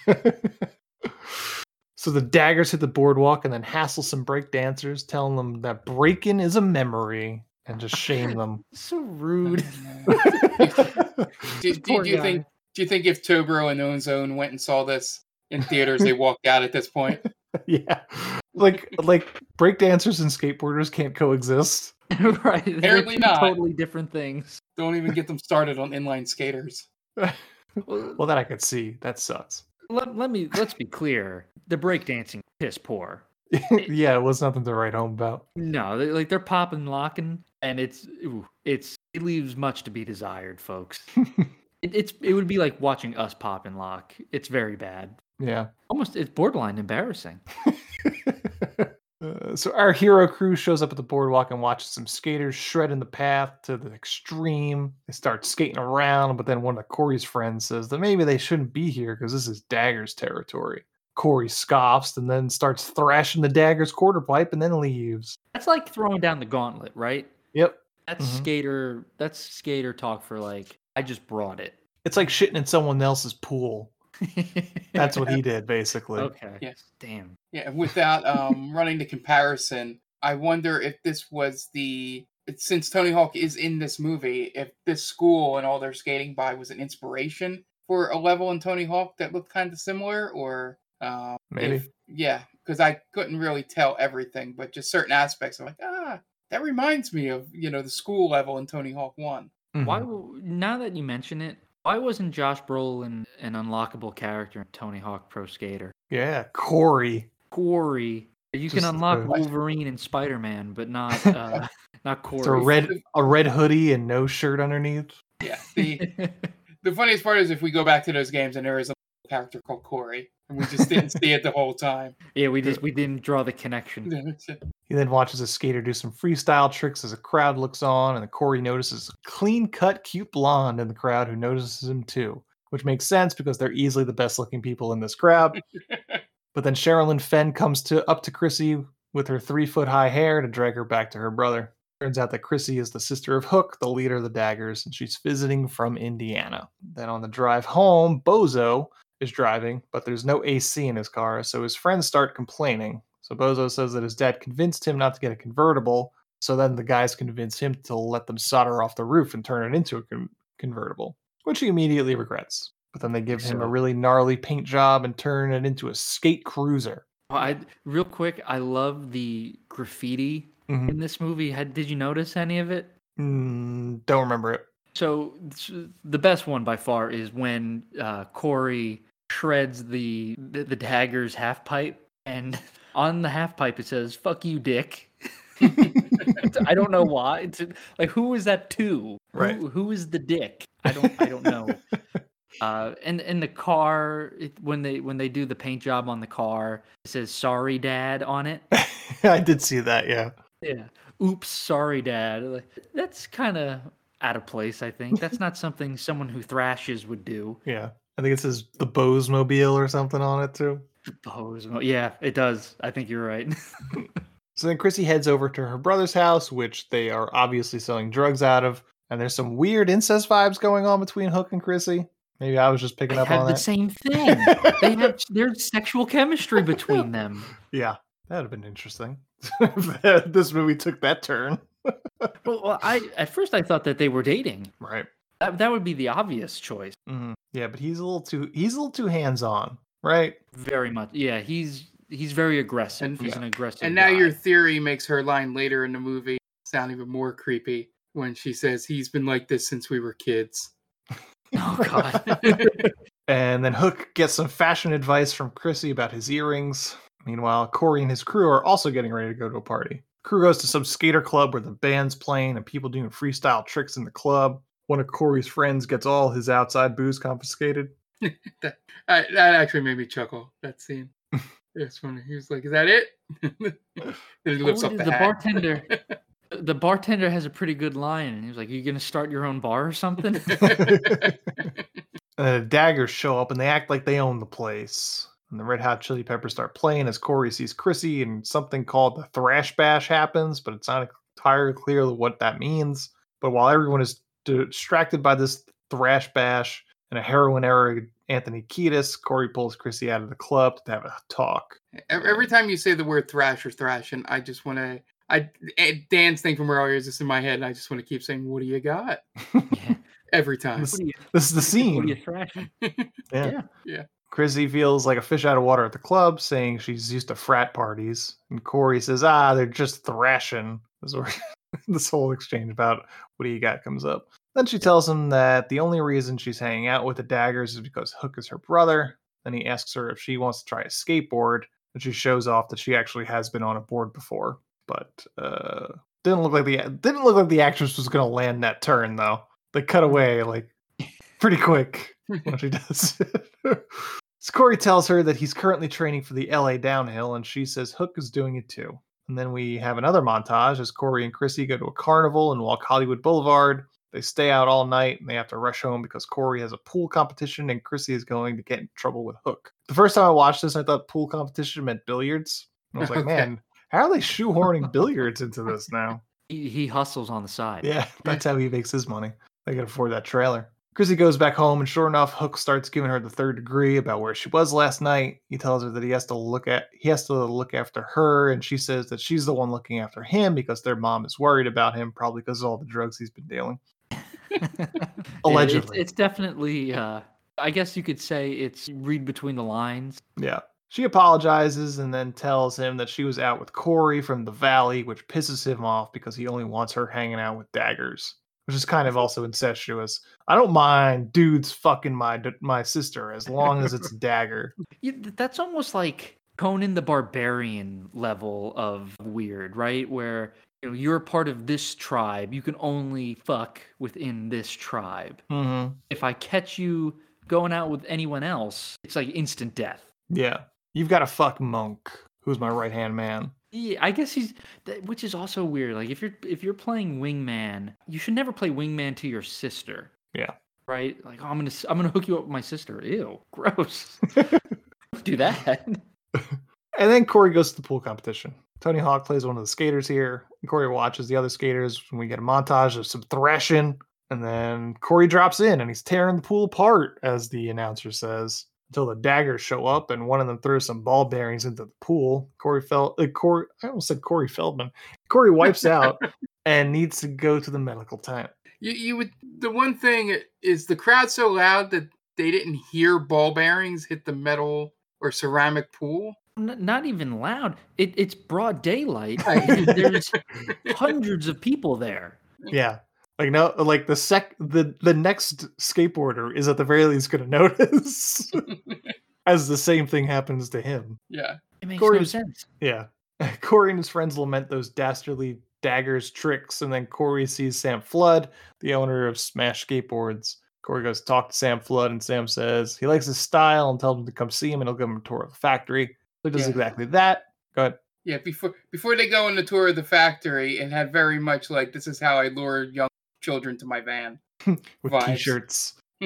*laughs* so the daggers hit the boardwalk and then hassle some break dancers, telling them that breaking is a memory and just shame them. So rude. do, do, do you guy. think? Do you think if Turbo and Ozone went and saw this in theaters, they walked out at this point? yeah, like like break dancers and skateboarders can't coexist. *laughs* right. they're Apparently not. Totally different things. Don't even get them started on inline skaters. Well, Well, that I could see. That sucks. let, let me let's be clear. The breakdancing piss poor. *laughs* yeah, it was nothing to write home about. No, they, like they're popping, locking, and it's ooh, it's it leaves much to be desired, folks. *laughs* it, it's it would be like watching us pop and lock. It's very bad. Yeah. Almost it's borderline embarrassing. Uh, so our hero crew shows up at the boardwalk and watches some skaters shred in the path to the extreme. They start skating around, but then one of Corey's friends says that maybe they shouldn't be here because this is Dagger's territory. Corey scoffs and then starts thrashing the Dagger's quarter pipe and then leaves. That's like throwing down the gauntlet, right? Yep. That's Mhm. skater. That's skater talk for like I just brought it. It's like shitting in someone else's pool. That's what he *laughs* did, basically. Okay. Yes. Damn. Yeah, without um, *laughs* running the comparison, I wonder if this was the since Tony Hawk is in this movie, if this school and all their skating by was an inspiration for a level in Tony Hawk that looked kind of similar, or um, Maybe. if- yeah, because I couldn't really tell everything, but just certain aspects. I'm like, ah, that reminds me of you know the school level in Tony Hawk One. Why? Mhm. w- Now that you mention it, why wasn't Josh Brolin an unlockable character in Tony Hawk Pro Skater? Yeah, Corey. Corey. You can unlock uh, Wolverine and Spider Man, but not *laughs* uh, not Corey. It's a red a red hoodie and no shirt underneath. Yeah, *laughs* the the funniest part is if we go back to those games and there is a character called Corey, and we just didn't *laughs* see it the whole time. yeah, we just we didn't draw the connection. He then watches a skater do some freestyle tricks as a crowd looks on, and the Corey notices a clean cut, cute blonde in the crowd who notices him too, which makes sense because they're easily the best looking people in this crowd. *laughs* but then Sherilyn Fenn comes to up to Chrissy with her three foot high hair to drag her back to her brother. Turns out that Chrissy is the sister of Hook, the leader of the Daggers, and she's visiting from Indiana. Then on the drive home, Bozo is driving, but there's no AC in his car, so his friends start complaining. So Bozo says that his dad convinced him not to get a convertible, so then the guys convince him to let them solder off the roof and turn it into a con- convertible, which he immediately regrets. But then they give him a really gnarly paint job and turn it into a skate cruiser. I real quick, I love the graffiti Mhm. in this movie. Had, did you notice any of it? Mm, don't remember it. So the best one by far is when uh, Corey shreds the, the the dagger's half pipe, and *laughs* on the half pipe it says "fuck you, dick." *laughs* I don't know why. It's like who is that to? Right. Who, who is the dick? I don't. I don't know. *laughs* Uh, and in the car, it, when they when they do the paint job on the car, it says "Sorry, Dad" on it. *laughs* I did see that, yeah. Yeah. Oops, sorry, Dad. Like, That's kind of out of place. I think that's not something someone who thrashes would do. Yeah. I think it says the Bose Mobile or something on it too. Suppose. Yeah, it does. I think you're right. *laughs* So then Chrissy heads over to her brother's house, which they are obviously selling drugs out of. And there's some weird incest vibes going on between Hook and Chrissy. Maybe I was just picking They up on the that. same *laughs* thing. they have there's sexual chemistry between them. Yeah, that would have been interesting. *laughs* this movie took that turn. Well, well, I at first I thought that they were dating. Right. That that would be the obvious choice. hmm Yeah, but he's a little too he's a little too hands on, right? Very much. Yeah, he's he's very aggressive. And- he's an aggressive. And now guy. your theory makes her line later in the movie sound even more creepy when she says he's been like this since we were kids. *laughs* Oh god. *laughs* And then Hook gets some fashion advice from Chrissy about his earrings. Meanwhile, Corey and his crew are also getting ready to go to a party. Crew goes to some skater club where the band's playing and people doing freestyle tricks in the club. One of Corey's friends gets all his outside booze confiscated. *laughs* that, that actually made me chuckle. That scene. *laughs* It's funny. He was like, "Is that it?" *laughs* and he lifts Oh, up the, the, bartender. the bartender has a pretty good line, and he was like, "You gonna start your own bar or something?" Uh, daggers show up and they act like they own the place. And the Red Hot Chili Peppers start playing as Corey sees Chrissy, and something called the Thrash Bash happens, but it's not entirely clear what that means. But while everyone is distracted by this Thrash Bash and a heroin era Anthony Kiedis, Corey pulls Chrissy out of the club to have a talk. Every, every time you say the word thrash or thrashing, I just want to. I Dan's thing from earlier is just in my head, and I just want to keep saying, "What do you got?" *laughs* yeah. Every time. What are you, this is the what are you scene. thrashing? *laughs* Yeah. Yeah. Yeah. Chrissy feels like a fish out of water at the club, saying she's used to frat parties. And Corey says, ah, they're just thrashing. This, is where *laughs* this whole exchange about what do you got comes up. Then she tells him that the only reason she's hanging out with the daggers is because Hook is her brother. Then he asks her if she wants to try a skateboard, and she shows off that she actually has been on a board before. But uh didn't look like the didn't look like the actress was gonna land that turn though. They cut away like pretty quick *laughs* when she does it. so Corey tells her that he's currently training for the LA downhill, and she says Hook is doing it too. And then we have another montage as Corey and Chrissy go to a carnival and walk Hollywood Boulevard. They stay out all night and they have to rush home because Corey has a pool competition and Chrissy is going to get in trouble with Hook. The first time I watched this, I thought pool competition meant billiards. I was like, *laughs* Okay. man, how are they shoehorning billiards into this now? *laughs* He, he hustles on the side. Yeah, *laughs* that's how he makes his money. They can afford that trailer. Chrissy goes back home, and sure enough, Hook starts giving her the third degree about where she was last night. He tells her that he has to look at he has to look after her, and she says that she's the one looking after him because their mom is worried about him, probably because of all the drugs he's been dealing. Yeah, it's- Allegedly. it's, definitely. Uh, I guess you could say it's read between the lines. Yeah. She apologizes and then tells him that she was out with Corey from the valley, which pisses him off because he only wants her hanging out with daggers, which is kind of *laughs* also incestuous. I don't mind dudes fucking my my sister as long as it's *laughs* dagger. That's almost like Conan the Barbarian level of weird, right? Where you know you're a part of this tribe, you can only fuck within this tribe. Mm-hmm. If I catch you going out with anyone else, it's like instant death. Yeah. You've got to fuck Monk, who's my right hand man. Yeah, I guess he's, that, which is also weird. Like if you're if you're playing wingman, you should never play wingman to your sister, Yeah. right? Like oh, I'm gonna i'm gonna hook you up with my sister. Ew, *laughs* gross. *laughs* Do that. *laughs* And then Corey goes to the pool competition. Tony Hawk plays one of the skaters here. Corey watches the other skaters, and we get a montage of some thrashing. And then Corey drops in and he's tearing the pool apart, as the announcer says, until the daggers show up and one of them throws some ball bearings into the pool. Corey fell. Uh, Corey, I almost said Corey Feldman. Corey wipes out *laughs* and needs to go to the medical tent. You, you would. The one thing is the crowd so loud that they didn't hear ball bearings hit the metal or ceramic pool. N- not even loud. It, it's broad daylight. *laughs* There's *laughs* hundreds of people there. Yeah. Like no, like the sec, the the next skateboarder is at the very least going *laughs* to notice, as the same thing happens to him. Yeah. It makes Corey no sense. Yeah. Corey and his friends lament those dastardly daggers tricks, and then Corey sees Sam Flood, the owner of Smash Skateboards. Corey goes to talk to Sam Flood, and Sam says he likes his style and tells him to come see him, and he'll give him a tour of the factory. So he does Yeah. exactly that. Go ahead. Yeah, before before they go on the tour of the factory, it had very much like this is how I lure young children to my van. *laughs* with Vibes. t-shirts, *laughs*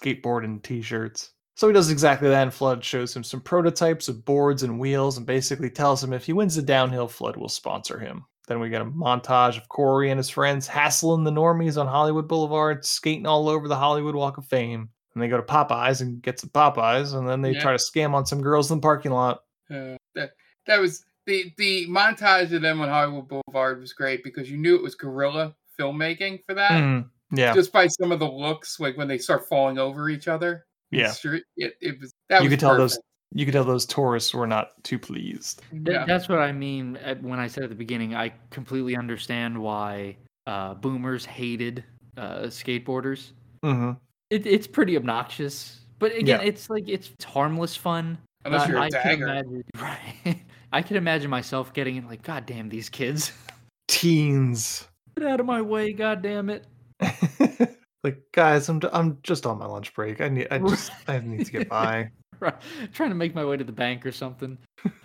skateboard and t-shirts. So he does exactly that, and Flood shows him some prototypes of boards and wheels, and basically tells him if he wins the downhill, Flood will sponsor him. Then we get a montage of Corey and his friends hassling the normies on Hollywood Boulevard, skating all over the Hollywood Walk of Fame. And they go to Popeyes and get some Popeyes, and then they Yeah. try to scam on some girls in the parking lot. Uh, that that was the the montage of them on Hollywood Boulevard was great because you knew it was guerrilla filmmaking for that. Mhm. Yeah. Just by some of the looks, like when they start falling over each other. Yeah. street, It, it was that you was could tell those you could tell those tourists were not too pleased. Yeah. That's what I mean when I said at the beginning. I completely understand why uh, boomers hated uh, skateboarders. hmm It, it's pretty obnoxious, but again, Yeah. it's like it's harmless fun. Unless Uh, you're a I can dagger. imagine, *laughs* right? I can imagine myself getting it like, God damn these kids! *laughs* Teens. Get out of my way! God damn it! *laughs* like guys, I'm I'm just on my lunch break. I need I just I need to get by. Right. Trying to make my way to the bank or something.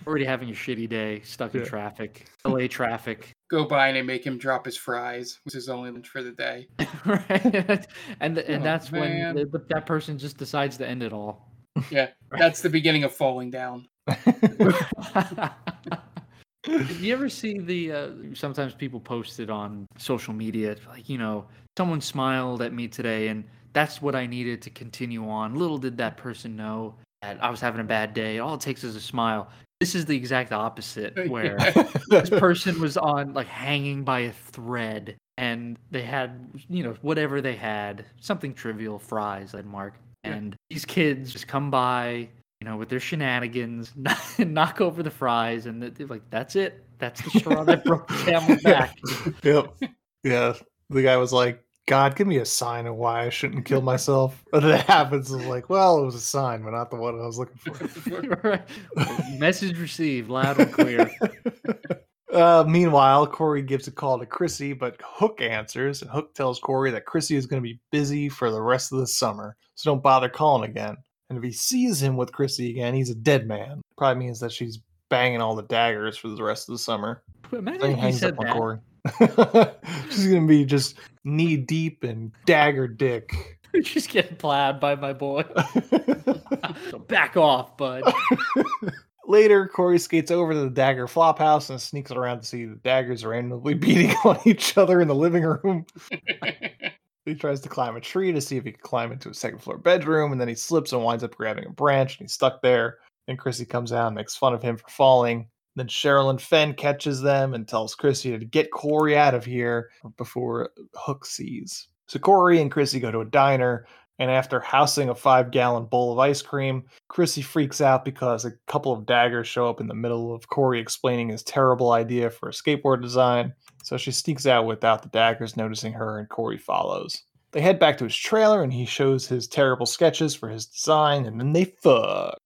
Already having a shitty day, stuck in Yeah. traffic, LA traffic. Go by and they make him drop his fries, which is only lunch for the day. *laughs* right? And th- and Oh, that's man. when the, that person just decides to end it all. Yeah, that's the beginning of falling down. Did *laughs* *laughs* you ever see the? Uh, sometimes people post it on social media, like you know, someone smiled at me today, and that's what I needed to continue on. Little did that person know that I was having a bad day. All it takes is a smile. This is the exact opposite, *laughs* where this person was on like hanging by a thread, and they had you know whatever they had, something trivial, fries, I'd mark, and these kids just come by, you know, with their shenanigans, *laughs* knock over the fries, and they're like, "That's it. That's the straw that broke the camel's *laughs* back." yep. Yeah. The guy was like, God, give me a sign of why I shouldn't kill myself. *laughs* And then it happens. It's like, well, it was a sign, but not the one I was looking for. *laughs* Message received, loud and clear. *laughs* Uh, meanwhile, Corey gives a call to Chrissy, but Hook answers, and Hook tells Corey that Chrissy is going to be busy for the rest of the summer, so don't bother calling again. And if he sees him with Chrissy again, he's a dead man. Probably means that she's banging all the daggers for the rest of the summer. Imagine he said that. Corey. *laughs* she's going to be just knee deep in dagger dick. *laughs* She's getting plowed by my boy. so back off, bud. *laughs* Later, Corey skates over to the Dagger flop house and sneaks around to see the daggers randomly beating on each other in the living room. he tries to climb a tree to see if he can climb into a second floor bedroom, and then he slips and winds up grabbing a branch and he's stuck there. And Chrissy comes out and makes fun of him for falling. Then Sherilyn Fenn catches them and tells Chrissy to get Corey out of here before Hook sees. So Corey and Chrissy go to a diner, and after housing a five gallon bowl of ice cream, Chrissy freaks out because a couple of daggers show up in the middle of Corey explaining his terrible idea for a skateboard design. So she sneaks out without the daggers noticing her, and Corey follows. They head back to his trailer, and he shows his terrible sketches for his design, and then they fuck.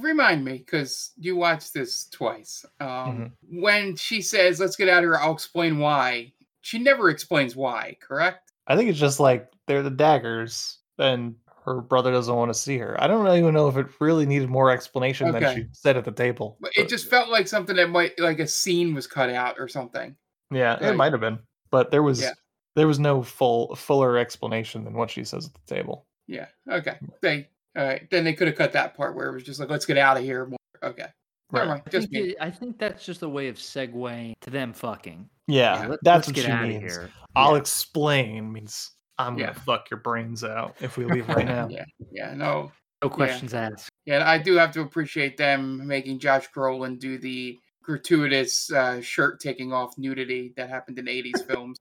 Remind me, because you watched this twice. Um, Mm-hmm. When she says, "Let's get out of here," I'll explain why. She never explains why. Correct? I think it's just like they're the daggers, and her brother doesn't want to see her. I don't even know if it really needed more explanation than she said at the table. But it just felt like something that might, like a scene was cut out or something. Yeah, it might have been, but there was Yeah. there was no full fuller explanation than what she says at the table. Yeah. Okay. They. All right. Then they could have cut that part where it was just like, "Let's get out of here." More. Okay. Right. mind. I Just think, it- I think that's just a way of segueing to them fucking. Yeah, let- that's what get she means. here. I'll Yeah. explain means I'm Yeah. gonna fuck your brains out if we leave right *laughs* now. Yeah. Yeah. No. No questions asked. Yeah, I do have to appreciate them making Josh Brolin do the gratuitous uh, shirt taking off nudity that happened in 80s *laughs* films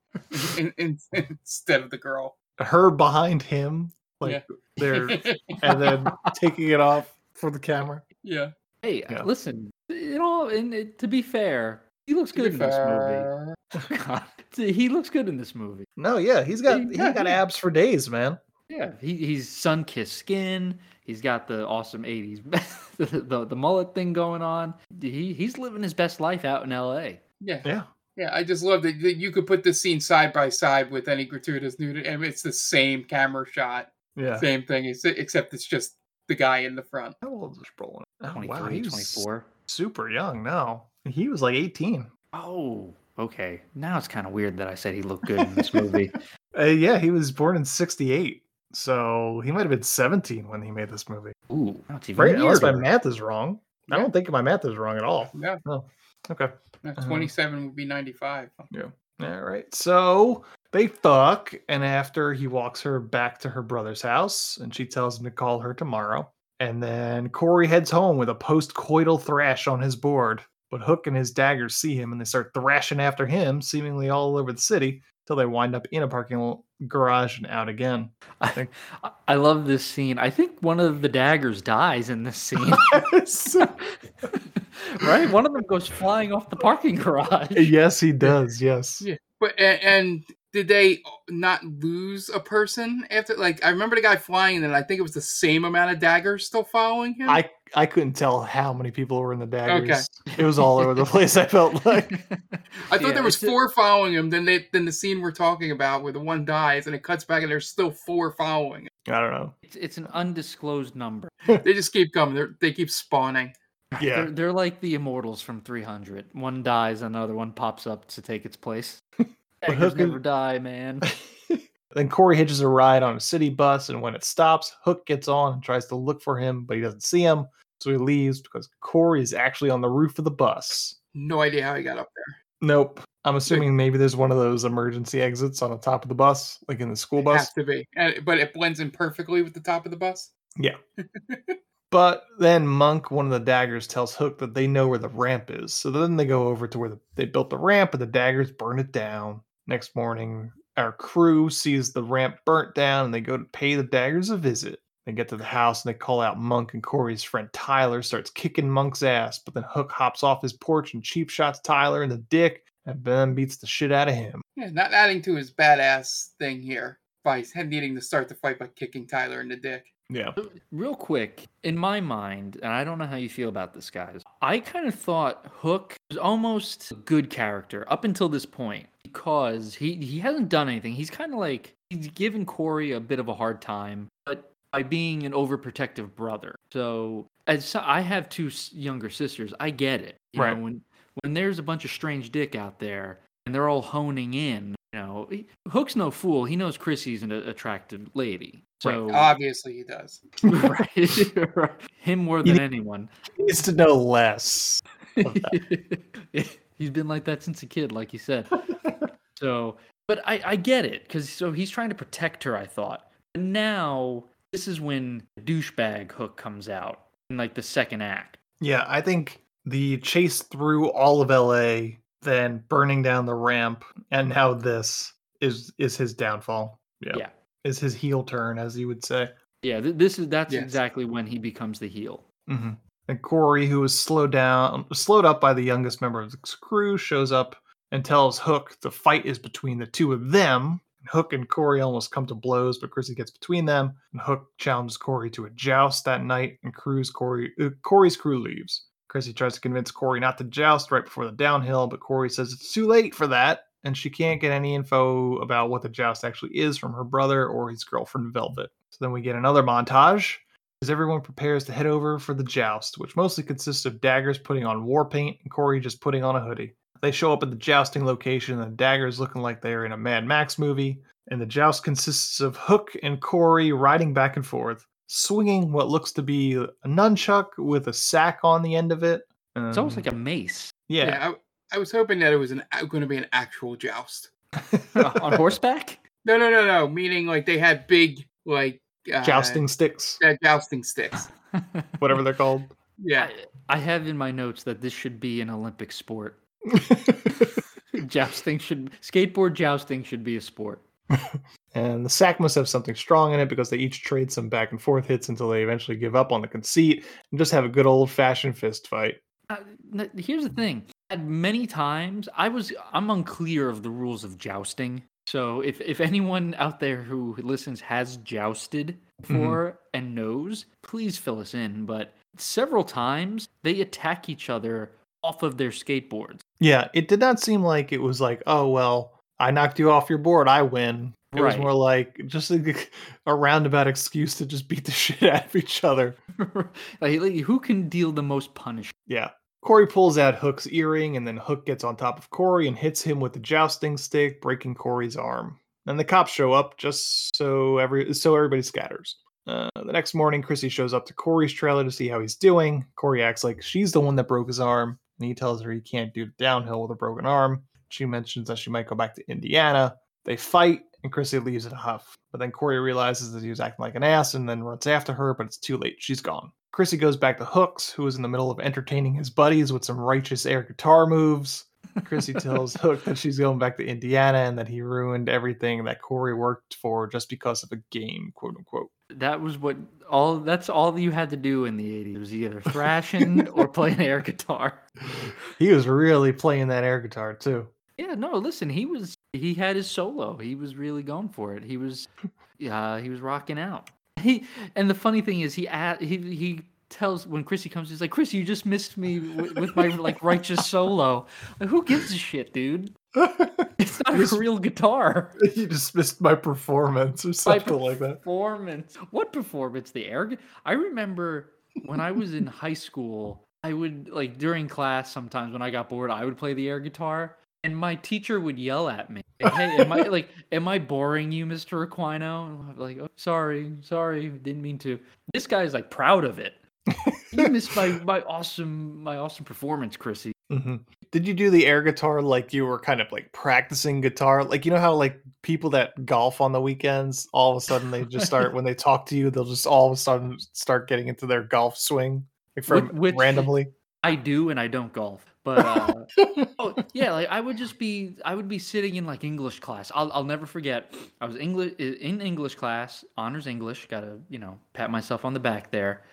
in, in, *laughs* instead of the girl. Her behind him, like there, *laughs* and then taking it off for the camera. Yeah. Hey, Yeah. listen, you know, and it, to be fair, he looks To good in this movie. *laughs* Oh, God, he looks good in this movie. No, yeah, he's got He- he yeah, got he- abs for days, man. Yeah, he, he's sun kissed skin. He's got the awesome '80s *laughs* the, the the mullet thing going on. He he's living his best life out in L.A. Yeah. Yeah. Yeah, I just love that that you could put this scene side by side with any gratuitous nudity, and it's the same camera shot, Yeah. same thing, except it's just the guy in the front. How old is Brolin? Oh, 23, wow, he 24. super young now. He was like 18. Oh, okay. Now it's kind of weird that I said he looked good in this movie. *laughs* Uh, yeah, he was born in 68. So he might have been 17 when he made this movie. Ooh, that's even Right? Unless my math is wrong. I don't think my math is wrong at all. Yeah, No. Okay. no, Uh-huh. 27 would be 95. Yeah. All right. So they fuck, and after he walks her back to her brother's house, and she tells him to call her tomorrow. And then Corey heads home with a post-coital thrash on his board But Hook and his daggers see him and they start thrashing after him, seemingly all over the city, till they wind up in a parking lot garage and out again. I think I- I love this scene. I think one of the daggers dies in this scene. *laughs* *laughs* right? One of them goes flying off the parking garage. yes, he does. Yes. Yeah, but and, and did they not lose a person after? Like I remember the guy flying, and I think it was the same amount of daggers still following him. I I couldn't tell how many people were in the daggers. It was all over the place. I felt *laughs* like I thought Yeah, there was it's a- four following him. Then they then the scene we're talking about where the one dies, and it cuts back, and there's still four following him. I don't know. It's, it's an undisclosed number. *laughs* They just keep coming. They're, they keep spawning. Yeah. They're, they're like the immortals from 300. One dies, and another one pops up to take its place. *laughs* Daggers Hook never die, man. *laughs* Then Corey hitches a ride on a city bus, and when it stops, Hook gets on and tries to look for him, but he doesn't see him. So he leaves because Corey is actually on the roof of the bus. No idea how he got up there. Nope. I'm assuming maybe there's one of those emergency exits on the top of the bus, like in the school bus. Has to be, and, but it blends in perfectly with the top of the bus. Yeah. *laughs* but then Monk, one of the daggers, tells Hook that they know where the ramp is. So then they go over to where the, they built the ramp, and the daggers burn it down. Next morning, our crew sees the ramp burnt down, and they go to pay the daggers a visit. They get to the house and they call out Monk, and Corey's friend Tyler starts kicking Monk's ass. But then Hook hops off his porch and cheap shots Tyler in the dick, and then beats the shit out of him. Yeah, not adding to his badass thing here by needing to start the fight by kicking Tyler in the dick. Yeah. Real quick, in my mind, and I don't know how you feel about this, guys, I kind of thought Hook was almost a good character up until this point because he, he hasn't done anything. He's kind of like, he's given Corey a bit of a hard time, but by being an overprotective brother. So, as I have two younger sisters, I get it. You Right. Know, when, when there's a bunch of strange dick out there and they're all honing in, you know, he- Hook's no fool. He knows Chrissy's an attractive lady. So, *laughs* Obviously, he does. right, right. *laughs* Him more than need- anyone. He needs to know less. *laughs* he's been like that since a kid, like you said. so, but I, I get it because so he's trying to protect her. I thought. But now this is when douchebag Hook comes out in like the second act. Yeah, I think the chase through all of LA, then burning down the ramp, and now this is is his downfall. Yeah. Yeah. Is his heel turn, as you would say. Yeah, th- this is that's Yes. exactly when he becomes the heel. hmm And Corey, who was slowed down, slowed up by the youngest member of the crew, shows up and tells Hook the fight is between the two of them. Hook and Corey almost come to blows, but Chrissy gets between them. And Hook challenges Corey to a joust that night, and Crew's Corey uh, Corey's crew leaves. Chrissy tries to convince Corey not to joust right before the downhill, but Corey says it's too late for that, and she can't get any info about what the joust actually is from her brother or his girlfriend Velvet. So then we get another montage as everyone prepares to head over for the joust, which mostly consists of daggers putting on war paint and Corey just putting on a hoodie. They show up at the jousting location, and the daggers looking like they're in a Mad Max movie. And the joust consists of Hook and Corey riding back and forth, swinging what looks to be a nunchuck with a sack on the end of it. It's almost Um, like a mace yeah, I, I was hoping that it was an going to be an actual joust. *laughs* on horseback. No, no, no, no. Meaning like they had big like uh, jousting sticks, yeah, jousting sticks. *laughs* whatever they're called. Yeah, I have in my notes that this should be an Olympic sport. *laughs* jousting should skateboard jousting should be a sport. And the sack must have something strong in it because they each trade some back and forth hits until they eventually give up on the conceit and just have a good old fashioned fist fight. Uh, here's the thing. At many times, I was I'm unclear of the rules of jousting. So if if anyone out there who listens has jousted before and knows, please fill us in. But several times they attack each other off of their skateboards. Yeah, it did not seem like it was like, oh, well, I knocked you off your board, I win. It was more like just a, *laughs* a roundabout excuse to just beat the *laughs* shit out of each other. *laughs* like, like, who can deal the most punishment? Yeah. Corey pulls out Hook's earring, and then Hook gets on top of Corey and hits him with the jousting stick, breaking Corey's arm. Then the cops show up just so every so everybody scatters. Uh, the next morning, Chrissy shows up to Corey's trailer to see how he's doing. Corey acts like she's the one that broke his arm, and he tells her he can't do downhill with a broken arm. She mentions that she might go back to Indiana. They fight, and Chrissy leaves in a huff. But then Corey realizes that he was acting like an ass and then runs after her, but it's too late. She's gone. Chrissy goes back to Hooks, who is in the middle of entertaining his buddies with some righteous air guitar moves. Chrissy *laughs* tells Hook that she's going back to Indiana and that he ruined everything that Corey worked for just because of a game, quote unquote. That was what all. That's all you had to do in the '80s. Was either thrashing or playing air guitar. *laughs* He was really playing that air guitar too. Yeah, no, listen, he was he had his solo. He was really going for it. He was *laughs* uh he was rocking out. He and the funny thing is he he he tells when Chrissy comes he's like, "Chrissy, you just missed me with, with my like righteous *laughs* solo." Like, who gives a shit, dude? *laughs* It's not a real guitar. you just missed my performance or something like that. Performance. What performance? The air. I remember when I was in high school, I would like during class sometimes when I got bored, I would play the air guitar, and my teacher would yell at me, *laughs* "Hey, am I like, am I boring you, Mister Aquino?" And I'm like, oh, "Sorry, sorry, didn't mean to." This guy's like proud of it. you *laughs* missed my my awesome my awesome performance, Chrissy. hmm Did you do the air guitar like you were kind of like practicing guitar? Like you know how like people that golf on the weekends, all of a sudden they just start *laughs* when they talk to you, they'll just all of a sudden start getting into their golf swing like from which- randomly. I do and I don't golf. But uh, *laughs* oh yeah, like I would just be I would be sitting in like English class. I'll I'll never forget. I was English in English class, honors English. Got to you know pat myself on the back there.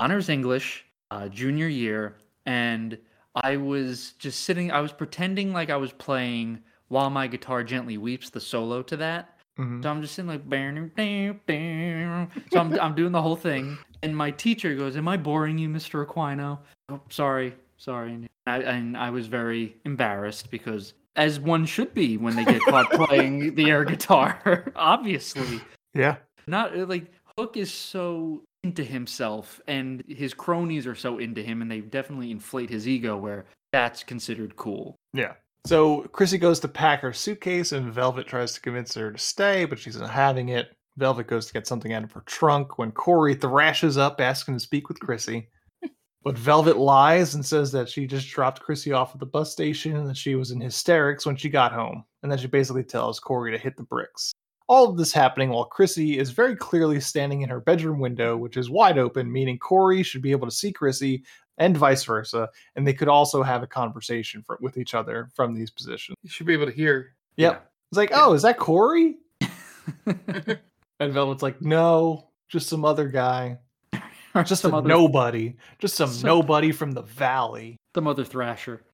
Honors English, uh, junior year, and I was just sitting. I was pretending like I was playing while my guitar gently weeps the solo to that. Mhm. So I'm just sitting like, "Bam, bam, bam." so I'm I'm doing the whole thing, and my teacher goes, "Am I boring you, Mr. Aquino?" Oh, sorry, sorry. And I, and I was very embarrassed because, as one should be when they get caught *laughs* playing the air guitar, *laughs* obviously. Yeah. Not uh, like Hook is so into himself, and his cronies are so into him, and they definitely inflate his ego where that's considered cool. Yeah. So Chrissy goes to pack her suitcase, and Velvet tries to convince her to stay, but she's not having it. Velvet goes to get something out of her trunk when Corey thrashes up, asking to speak with Chrissy. But Velvet lies and says that she just dropped Chrissy off at the bus station and that she was in hysterics when she got home, and then she basically tells Corey to hit the bricks. All of this happening while Chrissy is very clearly standing in her bedroom window, which is wide open, meaning Corey should be able to see Chrissy and vice versa, and they could also have a conversation for, with each other from these positions. You should be able to hear. Yep. It's like, oh, is that Corey? *laughs* and Velvet's like, no, just some other guy. *laughs* Just some a other- nobody. Just some Some- nobody from the valley. The mother thrasher.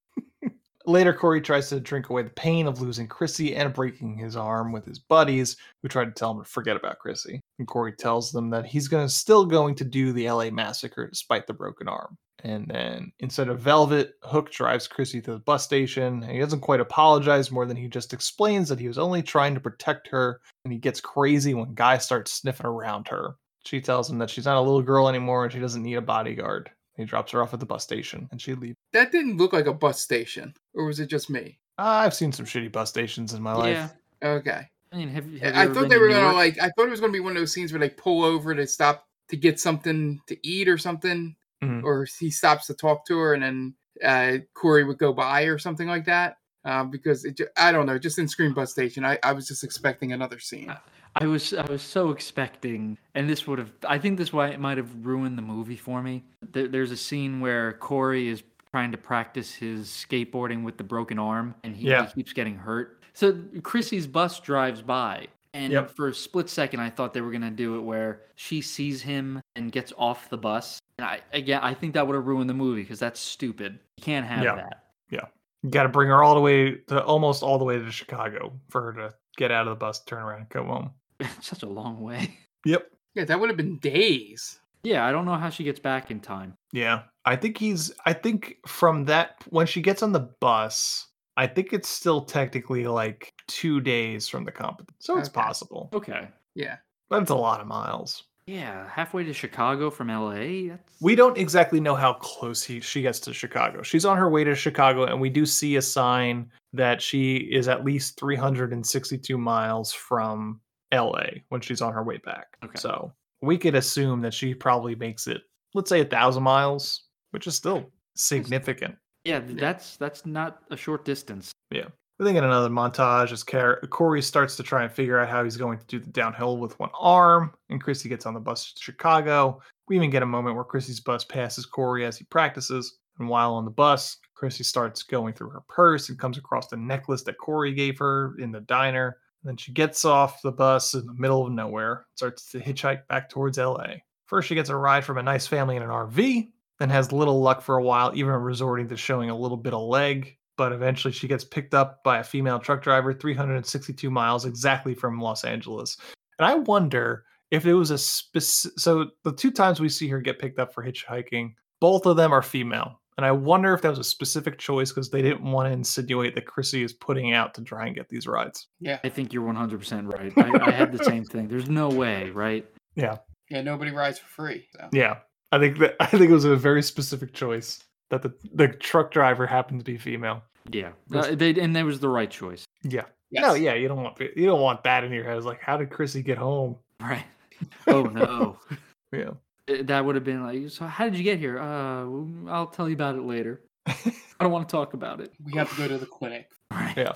Later, Corey tries to drink away the pain of losing Chrissy and breaking his arm with his buddies, who try to tell him to forget about Chrissy. And Corey tells them that he's gonna still going to do the LA massacre despite the broken arm. And then instead of Velvet, Hook drives Chrissy to the bus station. And he doesn't quite apologize more than he just explains that he was only trying to protect her, and he gets crazy when guys start sniffing around her. She tells him that she's not a little girl anymore and she doesn't need a bodyguard. He drops her off at the bus station and she leaves. That didn't look like a bus station, or was it just me? I've seen some shitty bus stations in my life. Yeah. Okay. I mean, have, have you I thought they to were gonna Newark? like. I thought it was gonna be one of those scenes where they pull over to stop to get something to eat or something, Mhm. or he stops to talk to her, and then uh, Corey would go by or something like that. Uh, because it, ju- I don't know, just in Scream Bus Station, I, I was just expecting another scene. I was I was so expecting, and this would have I think this why it might have ruined the movie for me. There, there's a scene where Corey is trying to practice his skateboarding with the broken arm, and he, he keeps getting hurt. So Chrissy's bus drives by, and Yep. for a split second, I thought they were gonna do it where she sees him and gets off the bus. And I again, I think that would have ruined the movie because that's stupid. You can't have Yeah. that. Yeah. You got to bring her all the way to almost all the way to Chicago for her to get out of the bus, turn around, and go home. *laughs* Such a long way. Yep. Yeah, that would have been days. Yeah, I don't know how she gets back in time. Yeah. I think he's, I think from that, when she gets on the bus, I think it's still technically like two days from the competition. So it's possible, Okay. Yeah. That's a lot of miles. Yeah, halfway to Chicago from LA. That's We don't exactly know how close he, she gets to Chicago. She's on her way to Chicago, and we do see a sign that she is at least 362 miles from LA when she's on her way back. Okay. So we could assume that she probably makes it, let's say, a thousand miles, which is still significant. yeah, that's that's not a short distance. Yeah. We think in another montage, as Car- Corey starts to try and figure out how he's going to do the downhill with one arm, and Chrissy gets on the bus to Chicago. We even get a moment where Chrissy's bus passes Corey as he practices, and while on the bus, Chrissy starts going through her purse and comes across the necklace that Corey gave her in the diner. Then she gets off the bus in the middle of nowhere, starts to hitchhike back towards LA. First, she gets a ride from a nice family in an RV, then has little luck for a while, even resorting to showing a little bit of leg. But eventually, she gets picked up by a female truck driver 362 miles exactly from Los Angeles. And I wonder if it was a specific. So, the two times we see her get picked up for hitchhiking, both of them are female. And I wonder if that was a specific choice because they didn't want to insinuate that Chrissy is putting out to try and get these rides. Yeah. I think you're 100% right. I, I had the same thing. There's no way, right? Yeah. Yeah, nobody rides for free. So. Yeah. I think that *laughs* I think it was a very specific choice that the, the truck driver happened to be female. Yeah. Uh, they, and that was the right choice. Yeah. Yes. No, yeah, you don't want you don't want that in your head. It's like, how did Chrissy get home? Right. Oh, no. *laughs* Yeah. Uh, that would have been like, so how did you get here? Uh, I'll tell you about it later. *laughs* I don't want to talk about it. We have to go to the clinic. *laughs* Right. Yeah.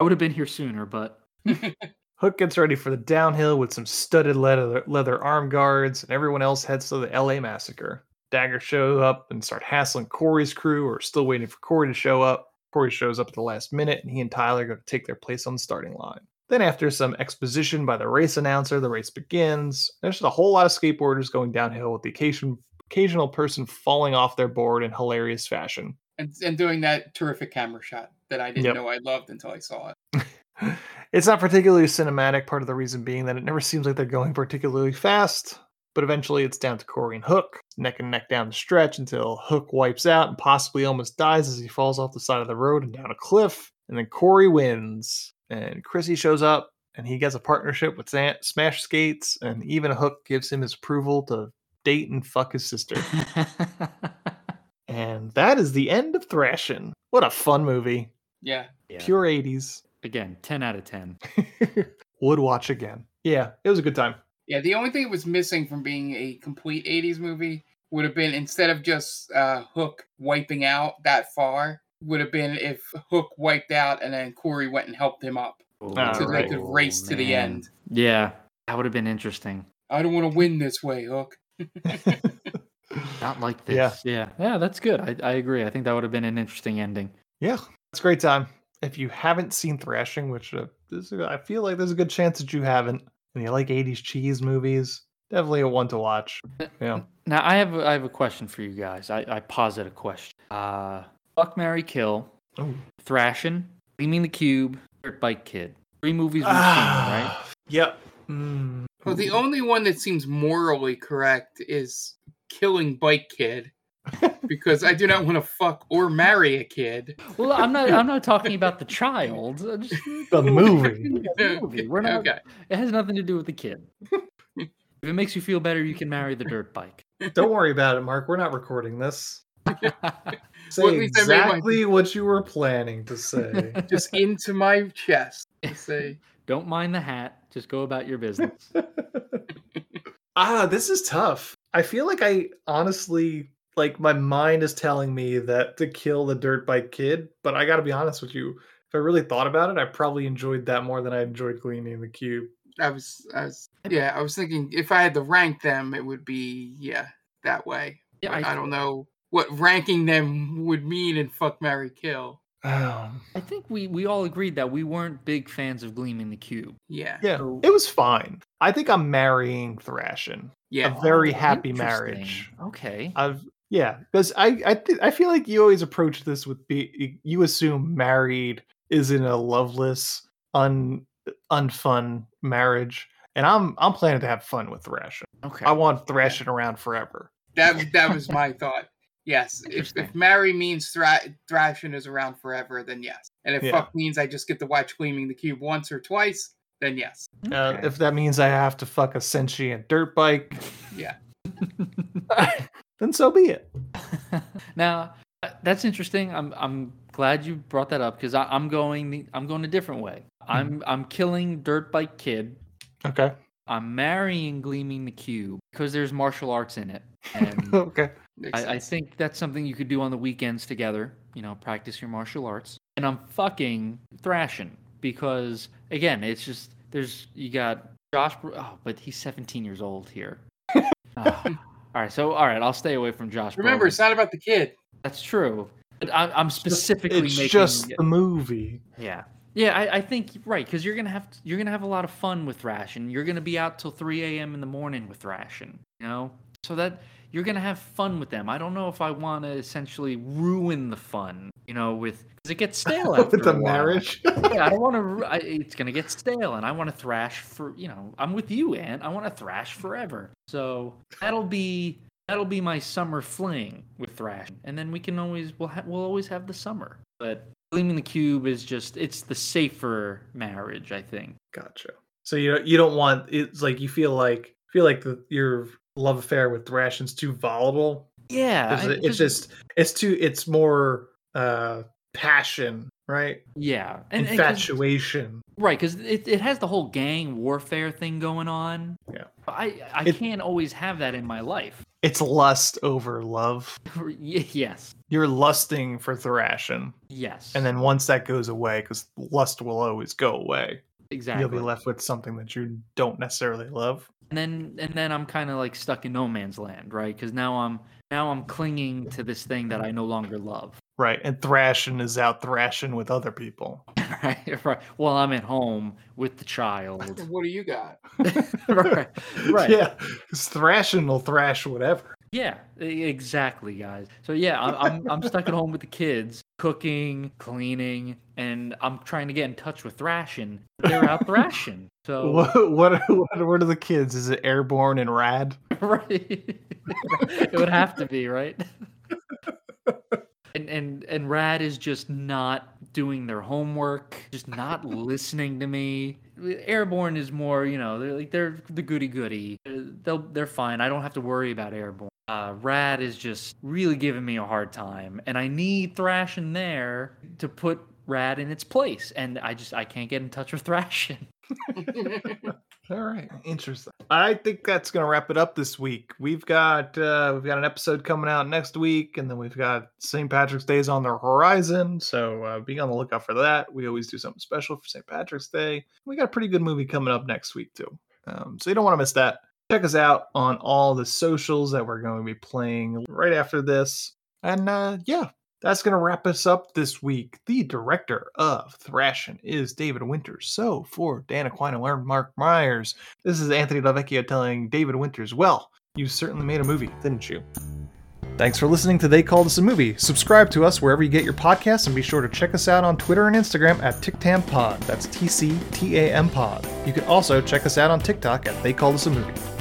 I would have been here sooner, but *laughs* Hook gets ready for the downhill with some studded leather, leather arm guards, and everyone else heads to the LA massacre. Dagger show up and start hassling Corey's crew, or still waiting for Corey to show up. Corey shows up at the last minute, and he and Tyler go to take their place on the starting line. Then, after some exposition by the race announcer, the race begins. There's just a whole lot of skateboarders going downhill with the occasion, occasional person falling off their board in hilarious fashion. And, and doing that terrific camera shot that I didn't Yep. know I loved until I saw it. *laughs* It's not particularly cinematic, part of the reason being that it never seems like they're going particularly fast. But eventually it's down to Corey and Hook, neck and neck down the stretch until Hook wipes out and possibly almost dies as he falls off the side of the road and down a cliff. And then Corey wins. And Chrissy shows up and he gets a partnership with Smash Skates. And even Hook gives him his approval to date and fuck his sister. *laughs* and that is the end of Thrashin. What a fun movie. Yeah. Yeah. Pure 80s. again, 10 out of 10. *laughs* Would watch again. Yeah, it was a good time. Yeah, the only thing it was missing from being a complete 80s movie would have been instead of just uh, Hook wiping out that far, would have been if Hook wiped out and then Corey went and helped him up Ah, so right. they could race to the end. Yeah, that would have been interesting. I don't want to win this way, Hook. *laughs* Not like this. Yeah. Yeah, yeah that's good. I, I agree. I think that would have been an interesting ending. Yeah, it's a great time. If you haven't seen Thrashin, which uh, this, I feel like there's a good chance that you haven't, and you like 80s cheese movies, definitely a one to watch. Yeah. Now I have a- I have a question for you guys. I, I posit a question. Uh, fuck Mary Kill, Oh. Thrashin, Gleaming the Cube, Dirt Bike Kid. Three movies we've seen, right? Yep. Mm. Well, the only one that seems morally correct is killing Bike Kid. *laughs* because I do not want to fuck or marry a kid. Well, I'm not I'm not talking about the child. *laughs* Just- The movie. *laughs* the movie. We're not. Okay. It has nothing to do with the kid. if it makes you feel better, you can marry the dirt bike. Don't worry about it, Mark. We're not recording this. Say Well, at least I made my- exactly what you were planning to say. *laughs* Just into my chest. to *laughs* Say, Don't mind the hat. Just go about your business. *laughs* ah, this is tough. I feel like I honestly like my mind is telling me that to kill the dirt bike kid, but I got to be honest with you. If I really thought about it, I probably enjoyed that more than I enjoyed Gleaming the Cube. I was, I was, yeah, I was thinking if I had to rank them, it would be, yeah, that way. Yeah, I- I, don't know what ranking them would mean in Fuck Mary Kill. Um, I think we we all agreed that we weren't big fans of Gleaming the Cube. Yeah, yeah, So- it was fine. I think I'm marrying Thrashin. yeah. a very Oh, happy marriage. Okay. I've yeah, because I I th- I feel like you always approach this with be you assume married is in a loveless, un unfun marriage, and I'm I'm planning to have fun with Thrashing. Okay. I want Thrashing around forever. That that was my thought. Yes, if, Interesting. if marry means thra- thrashing is around forever, then yes. And if Yeah. fuck means I just get to watch Gleaming the Cube once or twice, then yes. Uh, if that means I have to fuck a sentient dirt bike, Yeah. *laughs* then so be it. *laughs* now uh, that's interesting. I'm I'm glad you brought that up because I'm going the, I'm going a different way. Hmm. I'm I'm killing Dirt Bike Kid. Okay. I'm marrying Gleaming the Cube because there's martial arts in it, *laughs* and Okay. Makes I, I think that's something you could do on the weekends together. You know, practice your martial arts. And I'm fucking thrashing because again, it's just there's you got Josh. Oh, but he's 17 years old here. *laughs* Ah, All right, so all right, I'll stay away from Josh. Remember, Brolin. it's not about the kid. That's true. But I, I'm specifically it's making. just the movie. Yeah, yeah. I, I think right because you're gonna have to, you're gonna have a lot of fun with Thrashin. You're gonna be out till 3 a.m. in the morning with Thrashin. You know, so that you're gonna have fun with them. I don't know if I want to essentially ruin the fun. You know, with because it gets stale *laughs* after the marriage. *laughs* yeah, I don't want to. It's gonna get stale, and I want to thrash for you know. I'm with you, Ant. I want to thrash forever. So that'll be that'll be my summer fling with thrash, and then we can always we'll ha- we'll always have the summer. But gleaming the cube is just it's the safer marriage, I think. Gotcha. So you you don't want it's like you feel like feel like the, your love affair with Thrashin's too volatile. Yeah, It's, I- it's just it's too it's more uh passion, right? yeah, and, and 'cause- Infatuation. right because it, it has the whole gang warfare thing going on. Yeah. I I It- can't always have that in my life. It's lust over love. *laughs* Yes, You're lusting for Thrashin. yes, And then once that goes away, because lust will always go away, exactly. you'll be left with something that you don't necessarily love. And then and then I'm kind of like stuck in no man's land, right? Because now I'm now I'm clinging to this thing that I no longer love. Right. And thrashing is out thrashing with other people. *laughs* right, right. Well, I'm at home with the child. *laughs* What do you got? *laughs* right, right. Yeah. 'cause thrashing will thrash whatever. Yeah, exactly, guys. So yeah, I'm I'm, I'm stuck at home with the kids, cooking, cleaning, and I'm trying to get in touch with thrashing. They're out thrashing. So *laughs* What, what, are, what, what are the kids? Is it airborne and rad? *laughs* right, it would have to be right. And and and Rad is just not doing their homework, just not listening to me. Airborne is more, you know, they're like they're the goody goody. They'll they're fine. I don't have to worry about Airborne. Uh, Rad is just really giving me a hard time, and I need Thrashin there to put Rad in its place, and I just I can't get in touch with Thrashin. *laughs* *laughs* All right, interesting. I think that's gonna wrap it up this week. We've got uh, we've got an episode coming out next week, and then we've got St. Patrick's Day's on the horizon. So uh, be on the lookout for that. We always do something special for St. Patrick's Day. We got a pretty good movie coming up next week too. Um, so you don't want to miss that. Check us out on all the socials that we're going to be playing right after this. And uh, yeah, that's going to wrap us up this week. The director of Thrashin' is David Winters. So for Dan Aquino and Mark Myers, this is Anthony Delvecchio telling David Winters, well, you certainly made a movie, didn't you? Thanks for listening to They Called This a Movie. Subscribe to us wherever you get your podcasts and be sure to check us out on Twitter and Instagram at TicTamPod. That's T C T A M Pod. You can also check us out on TikTok at They Called This a Movie.